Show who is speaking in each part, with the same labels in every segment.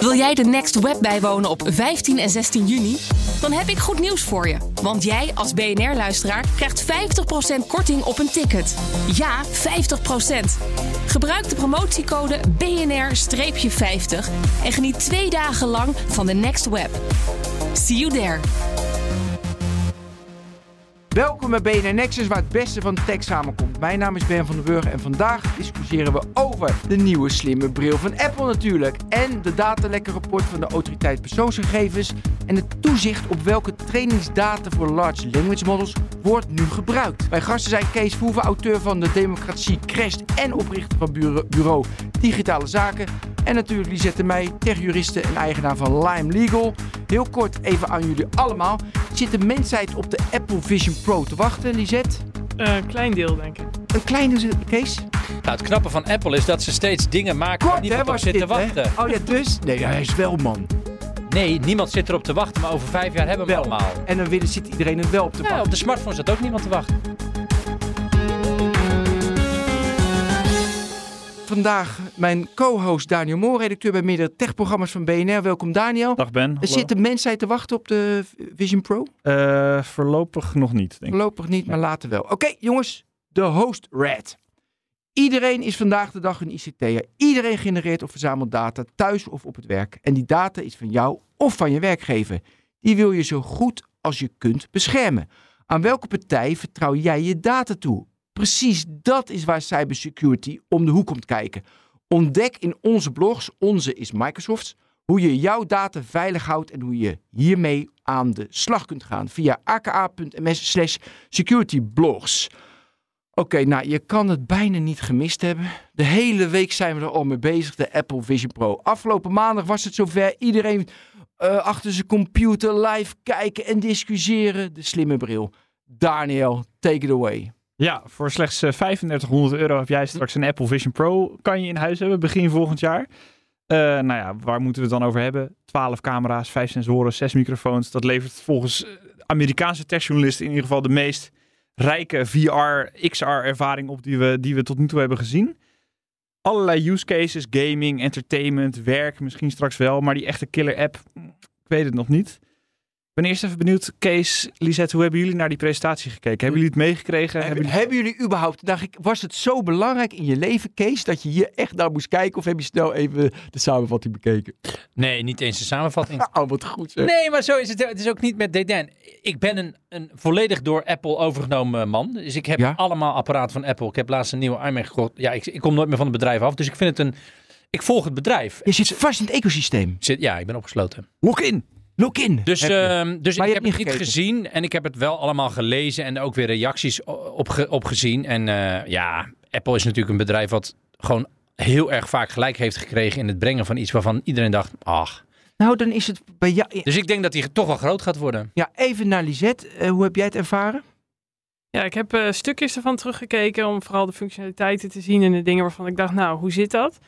Speaker 1: Wil jij de Next Web bijwonen op 15 en 16 juni? Dan heb ik goed nieuws voor je. Want jij als BNR-luisteraar krijgt 50% korting op een ticket. Ja, 50%. Gebruik de promotiecode BNR-50 en geniet twee dagen lang van de Next Web. See you there.
Speaker 2: Welkom bij BNR Nexus, waar het beste van tech samenkomt. Mijn naam is Ben van den Burg en vandaag discussiëren we over de nieuwe slimme bril van Apple natuurlijk. En de datalekkenrapport van de autoriteit persoonsgegevens. En het toezicht op welke trainingsdata voor large language models wordt nu gebruikt. Mijn gasten zijn Kees Voeven, auteur van de Democratie Crest en oprichter van bureau Digitale Zaken. En natuurlijk Lisette Meij, techjuriste en eigenaar van Lime Legal. Heel kort even aan jullie allemaal. Zit de mensheid op de Apple Vision Pro te wachten, Lisette?
Speaker 3: Een uh, klein deel, denk ik.
Speaker 2: Een klein deel, Kees?
Speaker 4: Nou, het knappe van Apple is dat ze steeds dingen maken waar niemand op zit dit, te wachten.
Speaker 2: Hè? Oh ja, dus? Nee, hij is wel man.
Speaker 4: Nee, niemand zit erop te wachten, maar over vijf jaar hebben we
Speaker 2: wel.
Speaker 4: hem allemaal.
Speaker 2: En dan willen, zit iedereen er wel op te
Speaker 4: ja,
Speaker 2: wachten.
Speaker 4: op de smartphone zit ook niemand te wachten.
Speaker 2: Vandaag mijn co-host Daniel Moor, redacteur bij meerdere techprogramma's van BNR. Welkom Daniel.
Speaker 5: Dag Ben.
Speaker 2: Er zit de mensheid te wachten op de Vision Pro?
Speaker 5: Uh, voorlopig nog niet, denk
Speaker 2: Voorlopig niet, maar later wel. Oké okay, jongens, de host Red. Iedereen is vandaag de dag een ICT'er. Iedereen genereert of verzamelt data, thuis of op het werk. En die data is van jou of van je werkgever. Die wil je zo goed als je kunt beschermen. Aan welke partij vertrouw jij je data toe? Precies dat is waar cybersecurity om de hoek komt kijken. Ontdek in onze blogs, onze is Microsoft, hoe je jouw data veilig houdt en hoe je hiermee aan de slag kunt gaan via aka.ms slash securityblogs. Oké, nou je kan het bijna niet gemist hebben. De hele week zijn we er al mee bezig, de Apple Vision Pro. Afgelopen maandag was het zover. Iedereen uh, achter zijn computer live kijken en discussiëren. De slimme bril. Daniel, take it away.
Speaker 5: Ja, voor slechts 3500 euro heb jij straks een Apple Vision Pro. Kan je in huis hebben begin volgend jaar. Uh, nou ja, waar moeten we het dan over hebben? 12 camera's, 5 sensoren, 6 microfoons. Dat levert volgens Amerikaanse techjournalisten in ieder geval de meest rijke VR, XR-ervaring op die we, die we tot nu toe hebben gezien. Allerlei use cases, gaming, entertainment, werk misschien straks wel. Maar die echte killer app, ik weet het nog niet. Ik ben eerst even benieuwd, Kees, Lisette, hoe hebben jullie naar die presentatie gekeken? Hebben jullie het meegekregen?
Speaker 2: Hebben, jullie... hebben jullie überhaupt, dacht ik, was het zo belangrijk in je leven, Kees, dat je hier echt naar moest kijken? Of heb je snel even de samenvatting bekeken?
Speaker 4: Nee, niet eens de samenvatting.
Speaker 2: oh, wat goed zeg.
Speaker 4: Nee, maar zo is het. Het is ook niet met dédain. Ik ben een, een volledig door Apple overgenomen man. Dus ik heb ja? allemaal apparaten van Apple. Ik heb laatst een nieuwe iMac gekocht. Ja, ik, ik kom nooit meer van het bedrijf af. Dus ik vind het een... Ik volg het bedrijf.
Speaker 2: Je zit vast in het ecosysteem.
Speaker 4: Zit, ja, ik ben opgesloten.
Speaker 2: Lock in. Look in.
Speaker 4: Dus, uh, dus ik heb het niet gezien en ik heb het wel allemaal gelezen en ook weer reacties op, op gezien. En uh, ja, Apple is natuurlijk een bedrijf wat gewoon heel erg vaak gelijk heeft gekregen in het brengen van iets waarvan iedereen dacht, ach.
Speaker 2: Nou, dan is het bij jou...
Speaker 4: Dus ik denk dat hij toch wel groot gaat worden.
Speaker 2: Ja, even naar Lisette. Uh, hoe heb jij het ervaren?
Speaker 3: Ja, ik heb uh, stukjes ervan teruggekeken om vooral de functionaliteiten te zien en de dingen waarvan ik dacht, nou, hoe zit dat?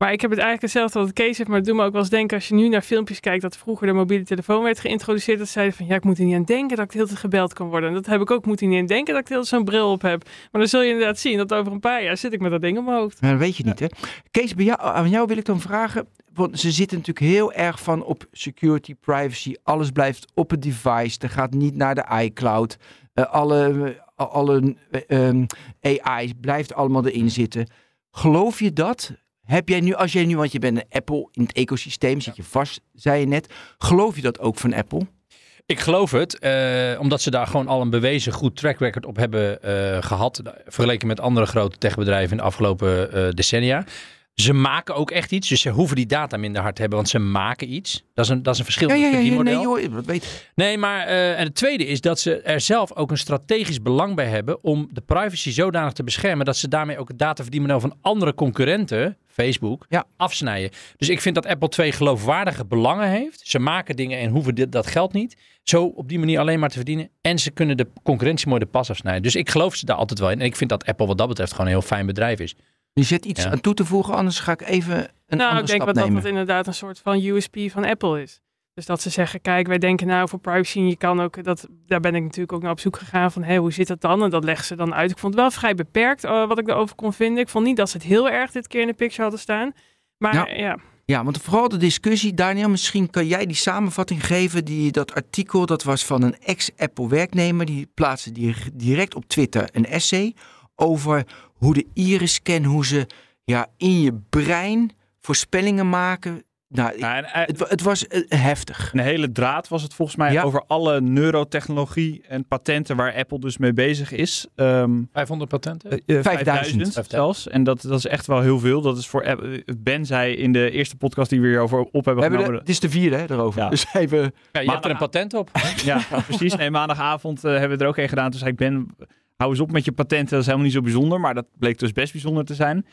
Speaker 3: Maar ik heb het eigenlijk hetzelfde wat Kees heeft, maar het doet me ook wel eens denken als je nu naar filmpjes kijkt dat vroeger de mobiele telefoon werd geïntroduceerd, dat zeiden van ja, ik moet er niet aan denken dat ik de hele tijd gebeld kan worden. En dat heb ik ook, moet er niet aan denken dat ik de hele zo'n bril op heb. Maar dan zul je inderdaad zien dat over een paar jaar zit ik met dat ding op mijn hoofd.
Speaker 2: Maar dat weet je niet, hè? Kees, bij jou, aan jou wil ik dan vragen, want ze zitten natuurlijk heel erg van op security, privacy, alles blijft op het device, er gaat niet naar de iCloud, uh, alle, alle uh, AI blijft allemaal erin zitten. Geloof je dat? Heb jij nu, als jij nu, want je bent een Apple in het ecosysteem, zit je vast, zei je net. Geloof je dat ook van Apple?
Speaker 4: Ik geloof het, uh, omdat ze daar gewoon al een bewezen goed track record op hebben uh, gehad. Vergeleken met andere grote techbedrijven in de afgelopen uh, decennia. Ze maken ook echt iets, dus ze hoeven die data minder hard te hebben, want ze maken iets. Dat is een, dat is een verschil
Speaker 2: ja, ja,
Speaker 4: het
Speaker 2: ja, nee, joh, dat weet
Speaker 4: Nee, maar uh, en het tweede is dat ze er zelf ook een strategisch belang bij hebben om de privacy zodanig te beschermen dat ze daarmee ook het dataverdienmodel van andere concurrenten, Facebook,
Speaker 2: Ja.
Speaker 4: afsnijden. Dus ik vind dat Apple twee geloofwaardige belangen heeft. Ze maken dingen en hoeven dit, dat geld niet zo op die manier alleen maar te verdienen. En ze kunnen de concurrentie mooi de pas afsnijden. Dus ik geloof ze daar altijd wel in. En ik vind dat Apple wat dat betreft gewoon een heel fijn bedrijf is.
Speaker 2: Je zit iets
Speaker 4: Ja.
Speaker 2: aan toe te voegen, anders ga ik even een
Speaker 3: nou,
Speaker 2: andere
Speaker 3: ik denk
Speaker 2: stap
Speaker 3: wel dat
Speaker 2: nemen.
Speaker 3: dat inderdaad een soort van USP van Apple is. Dus dat ze zeggen, kijk, wij denken nou voor privacy, en je kan ook, dat, daar ben ik natuurlijk ook naar op zoek gegaan van, hé, hoe zit dat dan? En dat leggen ze dan uit. Ik vond het wel vrij beperkt eh, wat ik erover kon vinden. Ik vond niet dat ze het heel erg dit keer in de picture hadden staan. Maar
Speaker 2: Ja.
Speaker 3: ja,
Speaker 2: Ja, want vooral de discussie, Daniel, misschien kan jij die samenvatting geven. Die, dat artikel, dat was van een ex-Apple werknemer. Die plaatste die direct op Twitter een essay over hoe de iris-scan, hoe ze ja, in je brein voorspellingen maken. Nou,
Speaker 5: en, eh,
Speaker 2: het, het was eh, heftig.
Speaker 5: Een hele draad was het volgens mij
Speaker 2: Ja.
Speaker 5: over alle neurotechnologie en patenten waar Apple dus mee bezig is. Ehm
Speaker 4: 500 patenten?
Speaker 5: eh, eh,
Speaker 2: 5000
Speaker 5: 5000 zelfs. En dat, dat is echt wel heel veel. Dat is voor Apple- Ben zei in de eerste podcast die we hierover op hebben
Speaker 2: We hebben de, het is de vierde hè, erover.
Speaker 5: Ja.
Speaker 2: Dus even,
Speaker 4: ja, je hebt er een patent op.
Speaker 5: Ja, precies. Nee, maandagavond hebben we er ook een gedaan. Toen zei ik, Ben, hou eens op met je patenten. Dat is helemaal niet zo bijzonder. Maar dat bleek dus best bijzonder te zijn.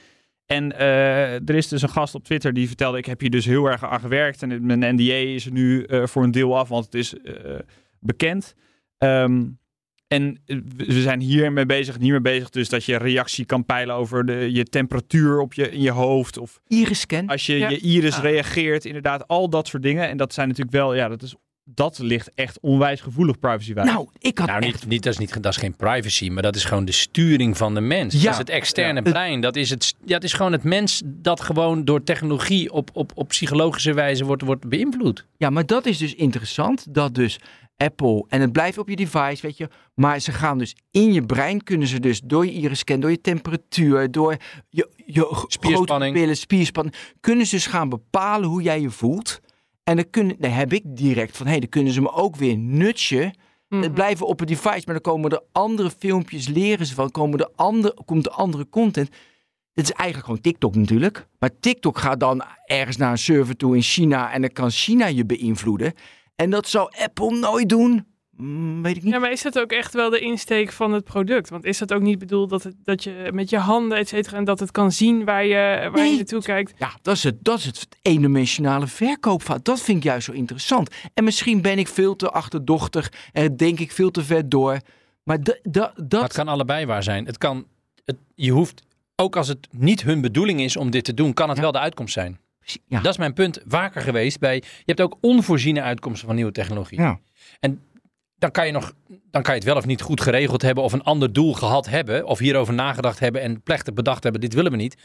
Speaker 5: En eh, er is dus een gast op Twitter die vertelde... ik heb hier dus heel erg aan gewerkt. En mijn NDA is er nu eh, voor een deel af, want het is eh, bekend. Ehm, en we zijn hier mee bezig, niet meer bezig. Dus dat je reactie kan peilen over de, je temperatuur op je, in je hoofd. Of
Speaker 2: iris-scan.
Speaker 5: als je
Speaker 3: Ja.
Speaker 5: je iris
Speaker 2: Ah.
Speaker 5: reageert. Inderdaad, al dat soort dingen. En dat zijn natuurlijk wel... Ja, dat is... Dat ligt echt onwijs gevoelig privacywijs.
Speaker 2: Nou, ik had
Speaker 4: Nou,
Speaker 2: echt...
Speaker 4: niet, niet, dat, is niet, dat is geen privacy, maar dat is gewoon de sturing van de mens.
Speaker 2: Ja.
Speaker 4: Dat is het externe
Speaker 2: Ja.
Speaker 4: brein. Dat is, het, ja, het is gewoon het mens dat gewoon door technologie op, op, op psychologische wijze wordt, wordt beïnvloed.
Speaker 2: Ja, maar dat is dus interessant. Dat dus Apple, en het blijft op je device, weet je. Maar ze gaan dus in je brein, kunnen ze dus door je iris-scan, door je temperatuur, door je, je
Speaker 4: Spierspanning.
Speaker 2: grote pillen, spierspanning, kunnen ze dus gaan bepalen hoe jij je voelt. En dan, kunnen, dan heb ik direct van, hé, hey, dan kunnen ze me ook weer nutchen.
Speaker 3: Mhm.
Speaker 2: Het blijven op het device, maar dan komen er andere filmpjes, leren ze van, komen er andere, komt er andere content. Dit is eigenlijk gewoon TikTok natuurlijk. Maar TikTok gaat dan ergens naar een server toe in China en dan kan China je beïnvloeden. En dat zou Apple nooit doen. Mm, weet ik niet.
Speaker 3: Ja, maar is dat ook echt wel de insteek van het product? Want is dat ook niet bedoeld dat, het, dat je met je handen, et cetera, en dat het kan zien waar je, waar
Speaker 2: Nee.
Speaker 3: je naartoe kijkt?
Speaker 2: Ja, dat is het, dat is het eendimensionale verkoopvaart. Dat vind ik juist zo interessant. En misschien ben ik veel te achterdochtig en denk ik veel te ver door. Maar da- da-
Speaker 4: Maar
Speaker 2: dat...
Speaker 4: het kan allebei waar zijn. Het kan, het, je hoeft, ook als het niet hun bedoeling is om dit te doen, kan het
Speaker 2: Ja.
Speaker 4: wel de uitkomst zijn.
Speaker 2: Ja.
Speaker 4: Dat is mijn punt vaker geweest bij. Je hebt ook onvoorziene uitkomsten van nieuwe technologie.
Speaker 2: Ja.
Speaker 4: En dan kan je nog, dan kan je het wel of niet goed geregeld hebben, of een ander doel gehad hebben, of hierover nagedacht hebben en plechtig bedacht hebben: dit willen we niet.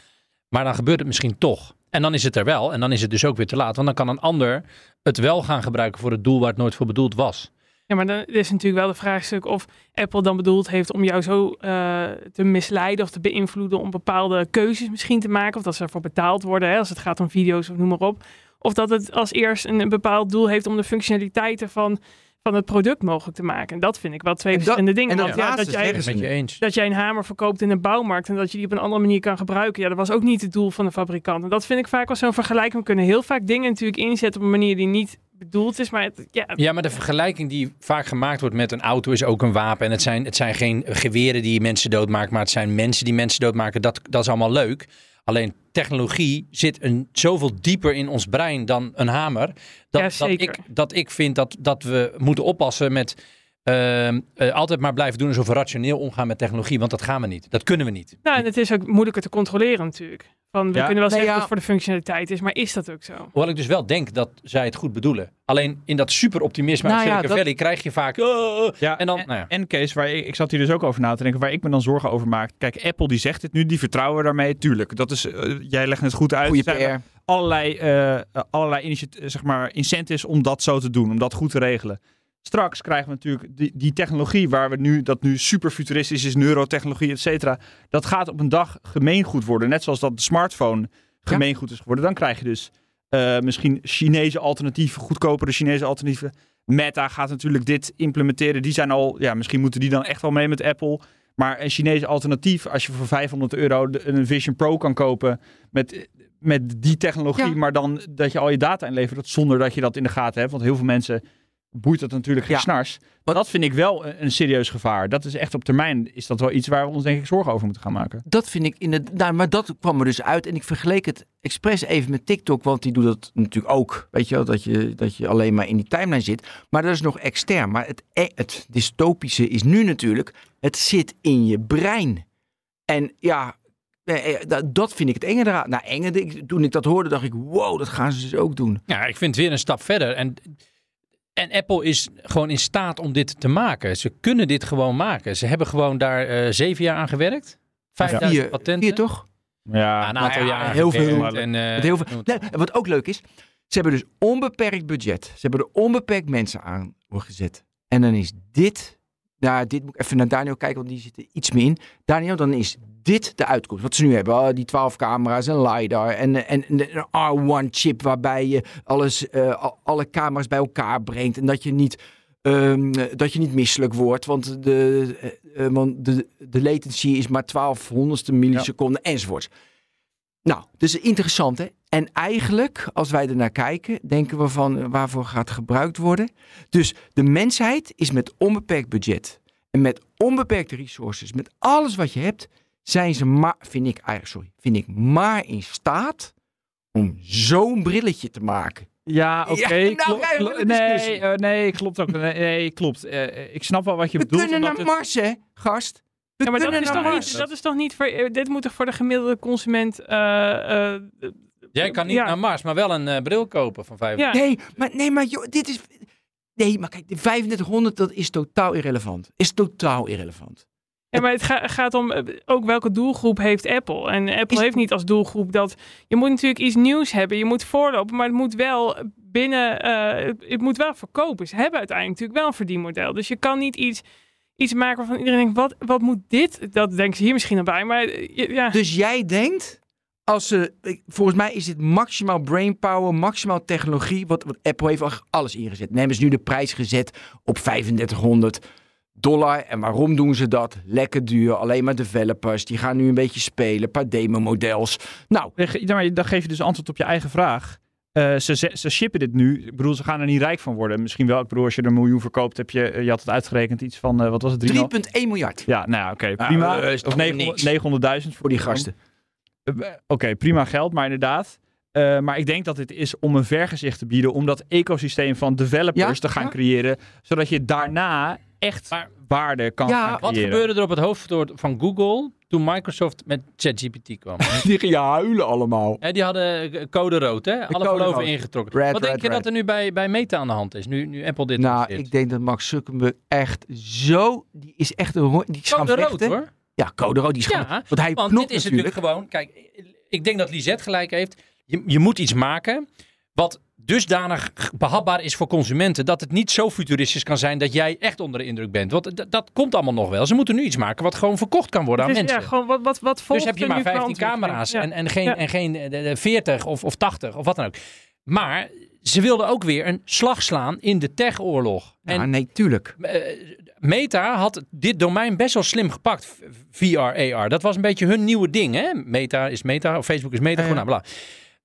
Speaker 4: Maar dan gebeurt het misschien toch. En dan is het er wel. En dan is het dus ook weer te laat. Want dan kan een ander het wel gaan gebruiken voor het doel waar het nooit voor bedoeld was.
Speaker 3: Ja, maar dan is natuurlijk wel de vraagstuk of Apple dan bedoeld heeft om jou zo eh, te misleiden of te beïnvloeden om bepaalde keuzes misschien te maken. Of dat ze ervoor betaald worden, hè, als het gaat om video's of noem maar op. Of dat het als eerst een, een bepaald doel heeft om de functionaliteiten van, van het product mogelijk te maken. En dat vind ik wel twee
Speaker 2: En dat-
Speaker 3: verschillende dingen.
Speaker 2: en dat
Speaker 3: Want ja, dat jij,
Speaker 2: zeggen ze
Speaker 4: Met je eens.
Speaker 3: dat jij een hamer verkoopt in een bouwmarkt en dat je die op een andere manier kan gebruiken. Ja, dat was ook niet het doel van de fabrikant. En dat vind ik vaak wel zo'n vergelijking. We kunnen heel vaak dingen natuurlijk inzetten op een manier die niet bedoeld is. Maar het, ja,
Speaker 4: Ja, maar de vergelijking die vaak gemaakt wordt met een auto is ook een wapen. En het zijn, het zijn geen geweren die mensen doodmaken, maar het zijn mensen die mensen doodmaken. Dat, dat is allemaal leuk. Alleen technologie zit een, zoveel dieper in ons brein dan een hamer. Dat,
Speaker 3: Ja,
Speaker 4: dat, ik, dat ik vind dat, dat we moeten oppassen met ehm, eh, altijd maar blijven doen alsof we rationeel omgaan met technologie. Want dat gaan we niet. Dat kunnen we niet.
Speaker 3: Nou, en het is ook moeilijker te controleren natuurlijk. Van, we
Speaker 5: Ja.
Speaker 3: kunnen wel
Speaker 2: Nee,
Speaker 3: zeggen
Speaker 2: ja.
Speaker 3: dat het voor de functionaliteit is, maar is dat ook zo?
Speaker 4: Hoewel ik dus wel denk dat zij het goed bedoelen. Alleen in dat superoptimisme
Speaker 2: Nou
Speaker 4: uit
Speaker 2: ja,
Speaker 4: Silicon
Speaker 2: dat-
Speaker 4: Valley krijg je vaak... "Oh."
Speaker 5: Ja,
Speaker 4: En dan-
Speaker 5: en,
Speaker 4: nou ja.
Speaker 5: en Kees, waar ik, ik zat hier dus ook over na te denken, waar ik me dan zorgen over maak. Kijk, Apple die zegt het nu, die vertrouwen we daarmee. Tuurlijk, dat is, eh, jij legt het goed uit.
Speaker 2: Goede
Speaker 5: zijn
Speaker 2: PR.
Speaker 5: allerlei, eh, allerlei zeg maar, incentives om dat zo te doen, om dat goed te regelen. Straks krijgen we natuurlijk die, die technologie waar we nu, dat nu super futuristisch is, neurotechnologie, et cetera. Dat gaat op een dag gemeengoed worden. Net zoals dat de smartphone gemeengoed is geworden. Dan krijg je dus eh, misschien Chinese alternatieven, goedkopere Chinese alternatieven. Meta gaat natuurlijk dit implementeren. Die zijn al, ja, misschien moeten die dan echt wel mee met Apple. Maar een Chinese alternatief, als je voor 500 euro een Vision Pro kan kopen met, met die technologie,
Speaker 2: Ja.
Speaker 5: maar dan dat je al je data inlevert zonder dat je dat in de gaten hebt. Want heel veel mensen boeit dat natuurlijk geen
Speaker 2: Ja.
Speaker 5: snars.
Speaker 2: Wat-
Speaker 5: Dat vind ik wel een, een serieus gevaar. Dat is echt op termijn, is dat wel iets waar we ons denk ik zorgen over moeten gaan maken.
Speaker 2: Dat vind ik in het. Nou, maar dat kwam er dus uit. En ik vergeleek het expres even met TikTok. Want die doet dat natuurlijk ook. Weet je wel, dat je, dat je alleen maar in die timeline zit. Maar dat is nog extern. Maar het, e- het dystopische is nu natuurlijk. Het zit in je brein. En ja. eh, eh, dat- Dat vind ik het enge eraan. Nou, enge, toen ik dat hoorde, dacht ik: wow, dat gaan ze dus ook doen.
Speaker 4: Ja, ik vind het weer een stap verder. En, en Apple is gewoon in staat om dit te maken. Ze kunnen dit gewoon maken. Ze hebben gewoon daar eh, zeven jaar aan gewerkt. 5000
Speaker 2: Vier,
Speaker 4: patenten.
Speaker 2: vier toch?
Speaker 5: Ja,
Speaker 4: een aantal
Speaker 2: nou ja,
Speaker 4: jaar
Speaker 2: heel veel.
Speaker 4: En, eh,
Speaker 2: heel veel, nee, wat ook leuk is, ze hebben dus onbeperkt budget. Ze hebben er onbeperkt mensen aan gezet. En dan is dit, nou, dit moet ik even naar Daniel kijken, want die zit er iets meer in. Daniel, dan is dit de uitkomst. Wat ze nu hebben, oh, die 12 camera's en LiDAR en, en, en een R1-chip waarbij je alles, eh, al- alle camera's bij elkaar brengt. En dat je niet, ehm, dat je niet misselijk wordt, want de, eh, eh, want de, de latency is maar 12 honderdste milliseconden enzovoorts. Nou, dus interessant hè. En eigenlijk, als wij er naar kijken, denken we van waarvoor gaat gebruikt worden. Dus de mensheid is met onbeperkt budget en met onbeperkte resources, met alles wat je hebt, zijn ze maar, vind ik eigenlijk, sorry, vind ik maar in staat om zo'n brilletje te maken.
Speaker 5: Ja, oké.
Speaker 2: Ja, nou we
Speaker 5: nee, eh, nee, klopt ook. Nee, nee, klopt. Eh, ik snap wel wat je
Speaker 2: We
Speaker 5: bedoelt.
Speaker 2: kunnen
Speaker 5: omdat
Speaker 2: naar
Speaker 5: het-
Speaker 2: Mars, hè, gast. We
Speaker 3: Ja, maar dat
Speaker 2: kunnen
Speaker 3: is,
Speaker 2: naar
Speaker 3: toch
Speaker 2: Mars.
Speaker 3: niet, dat is toch niet voor. eh, Dit moet toch voor de gemiddelde consument. eh, eh,
Speaker 4: Jij kan niet
Speaker 3: Ja.
Speaker 4: naar Mars, maar wel een eh, bril kopen van 5
Speaker 3: ja.
Speaker 2: Nee, maar, nee, maar joh, dit is... Nee, maar kijk, de 3500, dat is totaal irrelevant. Is totaal irrelevant.
Speaker 3: Ja, maar het ga- gaat om eh, ook welke doelgroep heeft Apple. En Apple
Speaker 2: Is-
Speaker 3: heeft niet als doelgroep dat je moet natuurlijk iets nieuws hebben. Je moet voorlopen, maar het moet wel binnen, eh, het, het moet wel verkopen. Ze hebben uiteindelijk natuurlijk wel een verdienmodel. Dus je kan niet iets, iets maken waarvan iedereen denkt, wat, wat moet dit? Dat denken ze hier misschien al bij. Maar eh, ja,
Speaker 2: Dus jij denkt, als ze, volgens mij is dit maximaal brainpower, maximaal technologie, wat, wat Apple heeft al alles ingezet. Dan hebben ze nu de prijs gezet op 3500 dollar. En waarom doen ze dat? Lekker duur, alleen maar developers, die gaan nu een beetje spelen, een paar demo-models. Nou,
Speaker 5: dan geef je dus antwoord op je eigen vraag. Eh, ze, ze, shippen dit nu. Ik bedoel, ze gaan er niet rijk van worden. Misschien wel. Ik bedoel, als je er een miljoen verkoopt, heb je, je had het uitgerekend iets van, eh, wat was het? 3,5?
Speaker 2: 3,1 miljard
Speaker 5: Ja, nou ja, oké, prima.
Speaker 2: eh, is toch
Speaker 5: of 900
Speaker 2: niks.
Speaker 5: 900.000
Speaker 2: voor die gasten.
Speaker 5: Oké, prima geld, maar inderdaad. Maar ik denk dat dit is om een vergezicht te bieden, om dat ecosysteem van developers
Speaker 2: Ja,
Speaker 5: te gaan
Speaker 2: ja.
Speaker 5: creëren, zodat je daarna echt
Speaker 4: Maar-
Speaker 5: waarde kan
Speaker 2: Ja,
Speaker 5: gaan
Speaker 4: Wat gebeurde er op het hoofdkantoor van Google toen Microsoft met ChatGPT kwam?
Speaker 2: Die gaan huilen allemaal.
Speaker 4: Hè, die hadden code rood, hè? Alle
Speaker 2: code
Speaker 4: geloven
Speaker 2: rood.
Speaker 4: ingetrokken.
Speaker 2: Red,
Speaker 4: Wat denk
Speaker 2: red,
Speaker 4: je
Speaker 2: red.
Speaker 4: dat er nu bij, bij Meta aan de hand is? Nu, nu Apple dit
Speaker 2: Nou, ik denk dat Max Zuckerberg echt zo, die is echt een, die
Speaker 4: Code rood,
Speaker 2: vechten.
Speaker 4: hoor.
Speaker 2: Ja, code rood, die is
Speaker 4: Ja,
Speaker 2: gaan, want hij
Speaker 4: Want dit is
Speaker 2: natuurlijk.
Speaker 4: natuurlijk gewoon... Kijk, ik denk dat Lisette gelijk heeft. Je, je moet iets maken wat dusdanig behapbaar is voor consumenten... dat het niet zo futuristisch kan zijn dat jij echt onder de indruk bent. Want dat komt allemaal nog wel. Ze moeten nu iets maken wat gewoon verkocht kan worden aan
Speaker 3: is,
Speaker 4: mensen.
Speaker 3: ja, gewoon wat, wat, wat volgt
Speaker 4: Dus heb je maar
Speaker 3: nu qua
Speaker 4: 15
Speaker 3: ontwikkeling?
Speaker 4: camera's
Speaker 3: Ja.
Speaker 4: en, en geen,
Speaker 3: Ja.
Speaker 4: en geen eh, de- de 40 of, of 80 of wat dan ook. Maar ze wilden ook weer een slag slaan in de techoorlog. En
Speaker 2: Ja, nee, tuurlijk.
Speaker 4: eh, Meta had dit domein best wel slim gepakt. VR, AR. Dat was een beetje hun nieuwe ding. Hè? Meta is Meta, of Facebook is Meta.
Speaker 2: Ja,
Speaker 4: gewoon, nou, bla.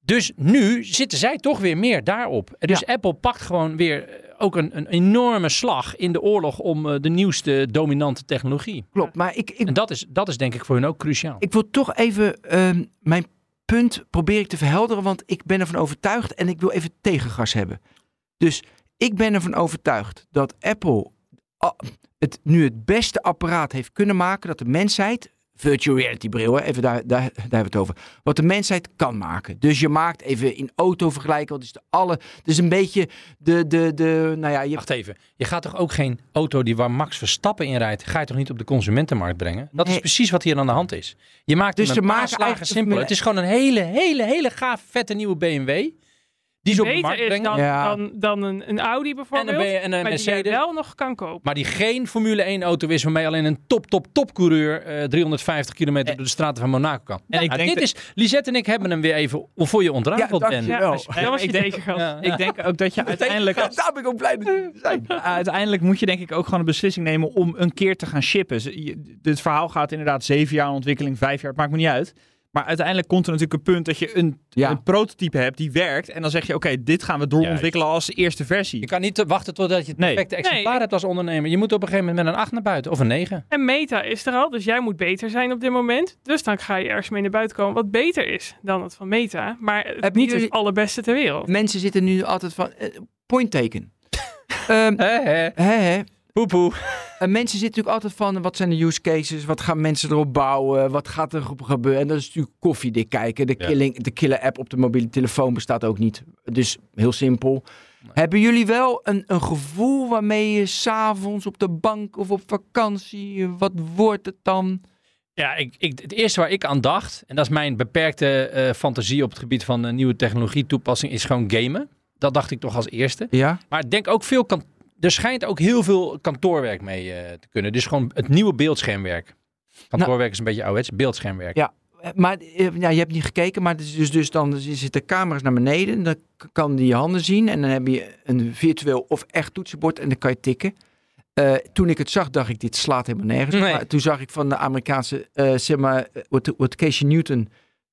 Speaker 4: Dus nu zitten zij toch weer meer daarop. Dus Apple pakt gewoon weer eh, ook een, een enorme slag in de oorlog om eh, de nieuwste dominante technologie.
Speaker 2: Klopt, maar ik, ik,
Speaker 4: En dat is, dat is denk ik voor hun ook cruciaal.
Speaker 2: ik wil toch even ehm, mijn punt probeer ik te verhelderen, want ik ben ervan overtuigd en ik wil even tegengas hebben. Dus ik ben ervan overtuigd dat Apple ah, het nu het beste apparaat heeft kunnen maken dat de mensheid, virtual reality bril, hè, even daar, daar, daar hebben we het over, wat de mensheid kan maken. Dus je maakt even in auto vergelijken, wat is de alle, dus een beetje de, de, de, nou ja, je
Speaker 4: Wacht even. Je gaat toch ook geen auto die waar Max Verstappen in rijdt, ga je toch niet op de consumentenmarkt brengen? Dat is precies wat hier aan de hand is. Je maakt
Speaker 2: Dus
Speaker 4: een paar slagen simpeler. Het is gewoon een hele, hele, hele gaaf, vette nieuwe BMW. Die de
Speaker 3: Beter
Speaker 4: markt
Speaker 3: is
Speaker 4: brengen.
Speaker 3: dan,
Speaker 2: Ja.
Speaker 3: dan, dan een, een Audi
Speaker 4: En
Speaker 3: bijvoorbeeld.
Speaker 4: een, en een
Speaker 3: maar die je wel nog kan kopen.
Speaker 4: Maar die geen Formule 1 auto is waarmee alleen een top, top, top coureur eh, 350 kilometer door de straten van Monaco kan.
Speaker 5: En ik
Speaker 4: Nou,
Speaker 5: denk
Speaker 4: dit
Speaker 5: dat-
Speaker 4: is, Lisette en ik hebben hem weer even voor je ontrafeld.
Speaker 2: Ja,
Speaker 4: Ben.
Speaker 2: dank je.
Speaker 3: Ja, als dat was je
Speaker 5: Ik denk-
Speaker 3: tegengas.
Speaker 4: Ja.
Speaker 5: Ik denk ook dat je uiteindelijk...
Speaker 2: daar ben ik ook blij zijn.
Speaker 5: Uiteindelijk moet je denk ik ook gewoon een beslissing nemen om een keer te gaan shippen. Je- Dit verhaal gaat inderdaad zeven jaar in ontwikkeling, vijf jaar, het maakt me niet uit. Maar uiteindelijk komt er natuurlijk een punt dat je een,
Speaker 2: Ja.
Speaker 5: een prototype hebt die werkt. En dan zeg je, oké, dit gaan we doorontwikkelen als eerste versie.
Speaker 4: Je kan niet wachten totdat je het
Speaker 5: Nee.
Speaker 4: perfecte exemplaar
Speaker 3: Nee.
Speaker 4: hebt als ondernemer. Je moet op een gegeven moment met een 8 naar buiten of een 9.
Speaker 3: En Meta is er al, dus jij moet beter zijn op dit moment. Dus dan ga je ergens mee naar buiten komen wat beter is dan het van Meta. Maar het
Speaker 2: Hebben
Speaker 3: niet
Speaker 2: jullie-
Speaker 3: het allerbeste ter wereld.
Speaker 2: Mensen zitten nu altijd van, eh, point taken. Ehm,
Speaker 4: Hè, hè.
Speaker 2: hè, hè.
Speaker 4: Poepoe.
Speaker 2: En mensen zitten natuurlijk altijd van, wat zijn de use cases? Wat gaan mensen erop bouwen? Wat gaat er ge- gebeuren? En dat is natuurlijk koffiedik kijken. De,
Speaker 4: Ja.
Speaker 2: killing, de killer app op de mobiele telefoon bestaat ook niet. Dus heel simpel. Hebben jullie wel een, een gevoel waarmee je s'avonds op de bank of op vakantie, wat wordt het dan?
Speaker 4: Ja, ik, ik, het eerste waar ik aan dacht, en dat is mijn beperkte eh, fantasie op het gebied van eh, nieuwe technologie toepassing, is gewoon gamen. Dat dacht ik toch als eerste.
Speaker 2: Ja?
Speaker 4: Maar ik denk ook veel, kan, er schijnt ook heel veel kantoorwerk mee eh, te kunnen. Dus gewoon het nieuwe beeldschermwerk. Kantoorwerk is een beetje ouderwets, beeldschermwerk.
Speaker 2: Ja. Maar eh, ja, je hebt niet gekeken, maar dus, dus, dus dan zitten camera's naar beneden. Dan kan die je handen zien. En dan heb je een virtueel of echt toetsenbord en dan kan je tikken. Eh, toen ik het zag, dacht ik, dit slaat helemaal nergens.
Speaker 4: Nee.
Speaker 2: Maar toen zag ik van de Amerikaanse, zeg maar, wat, wat Casey Newton.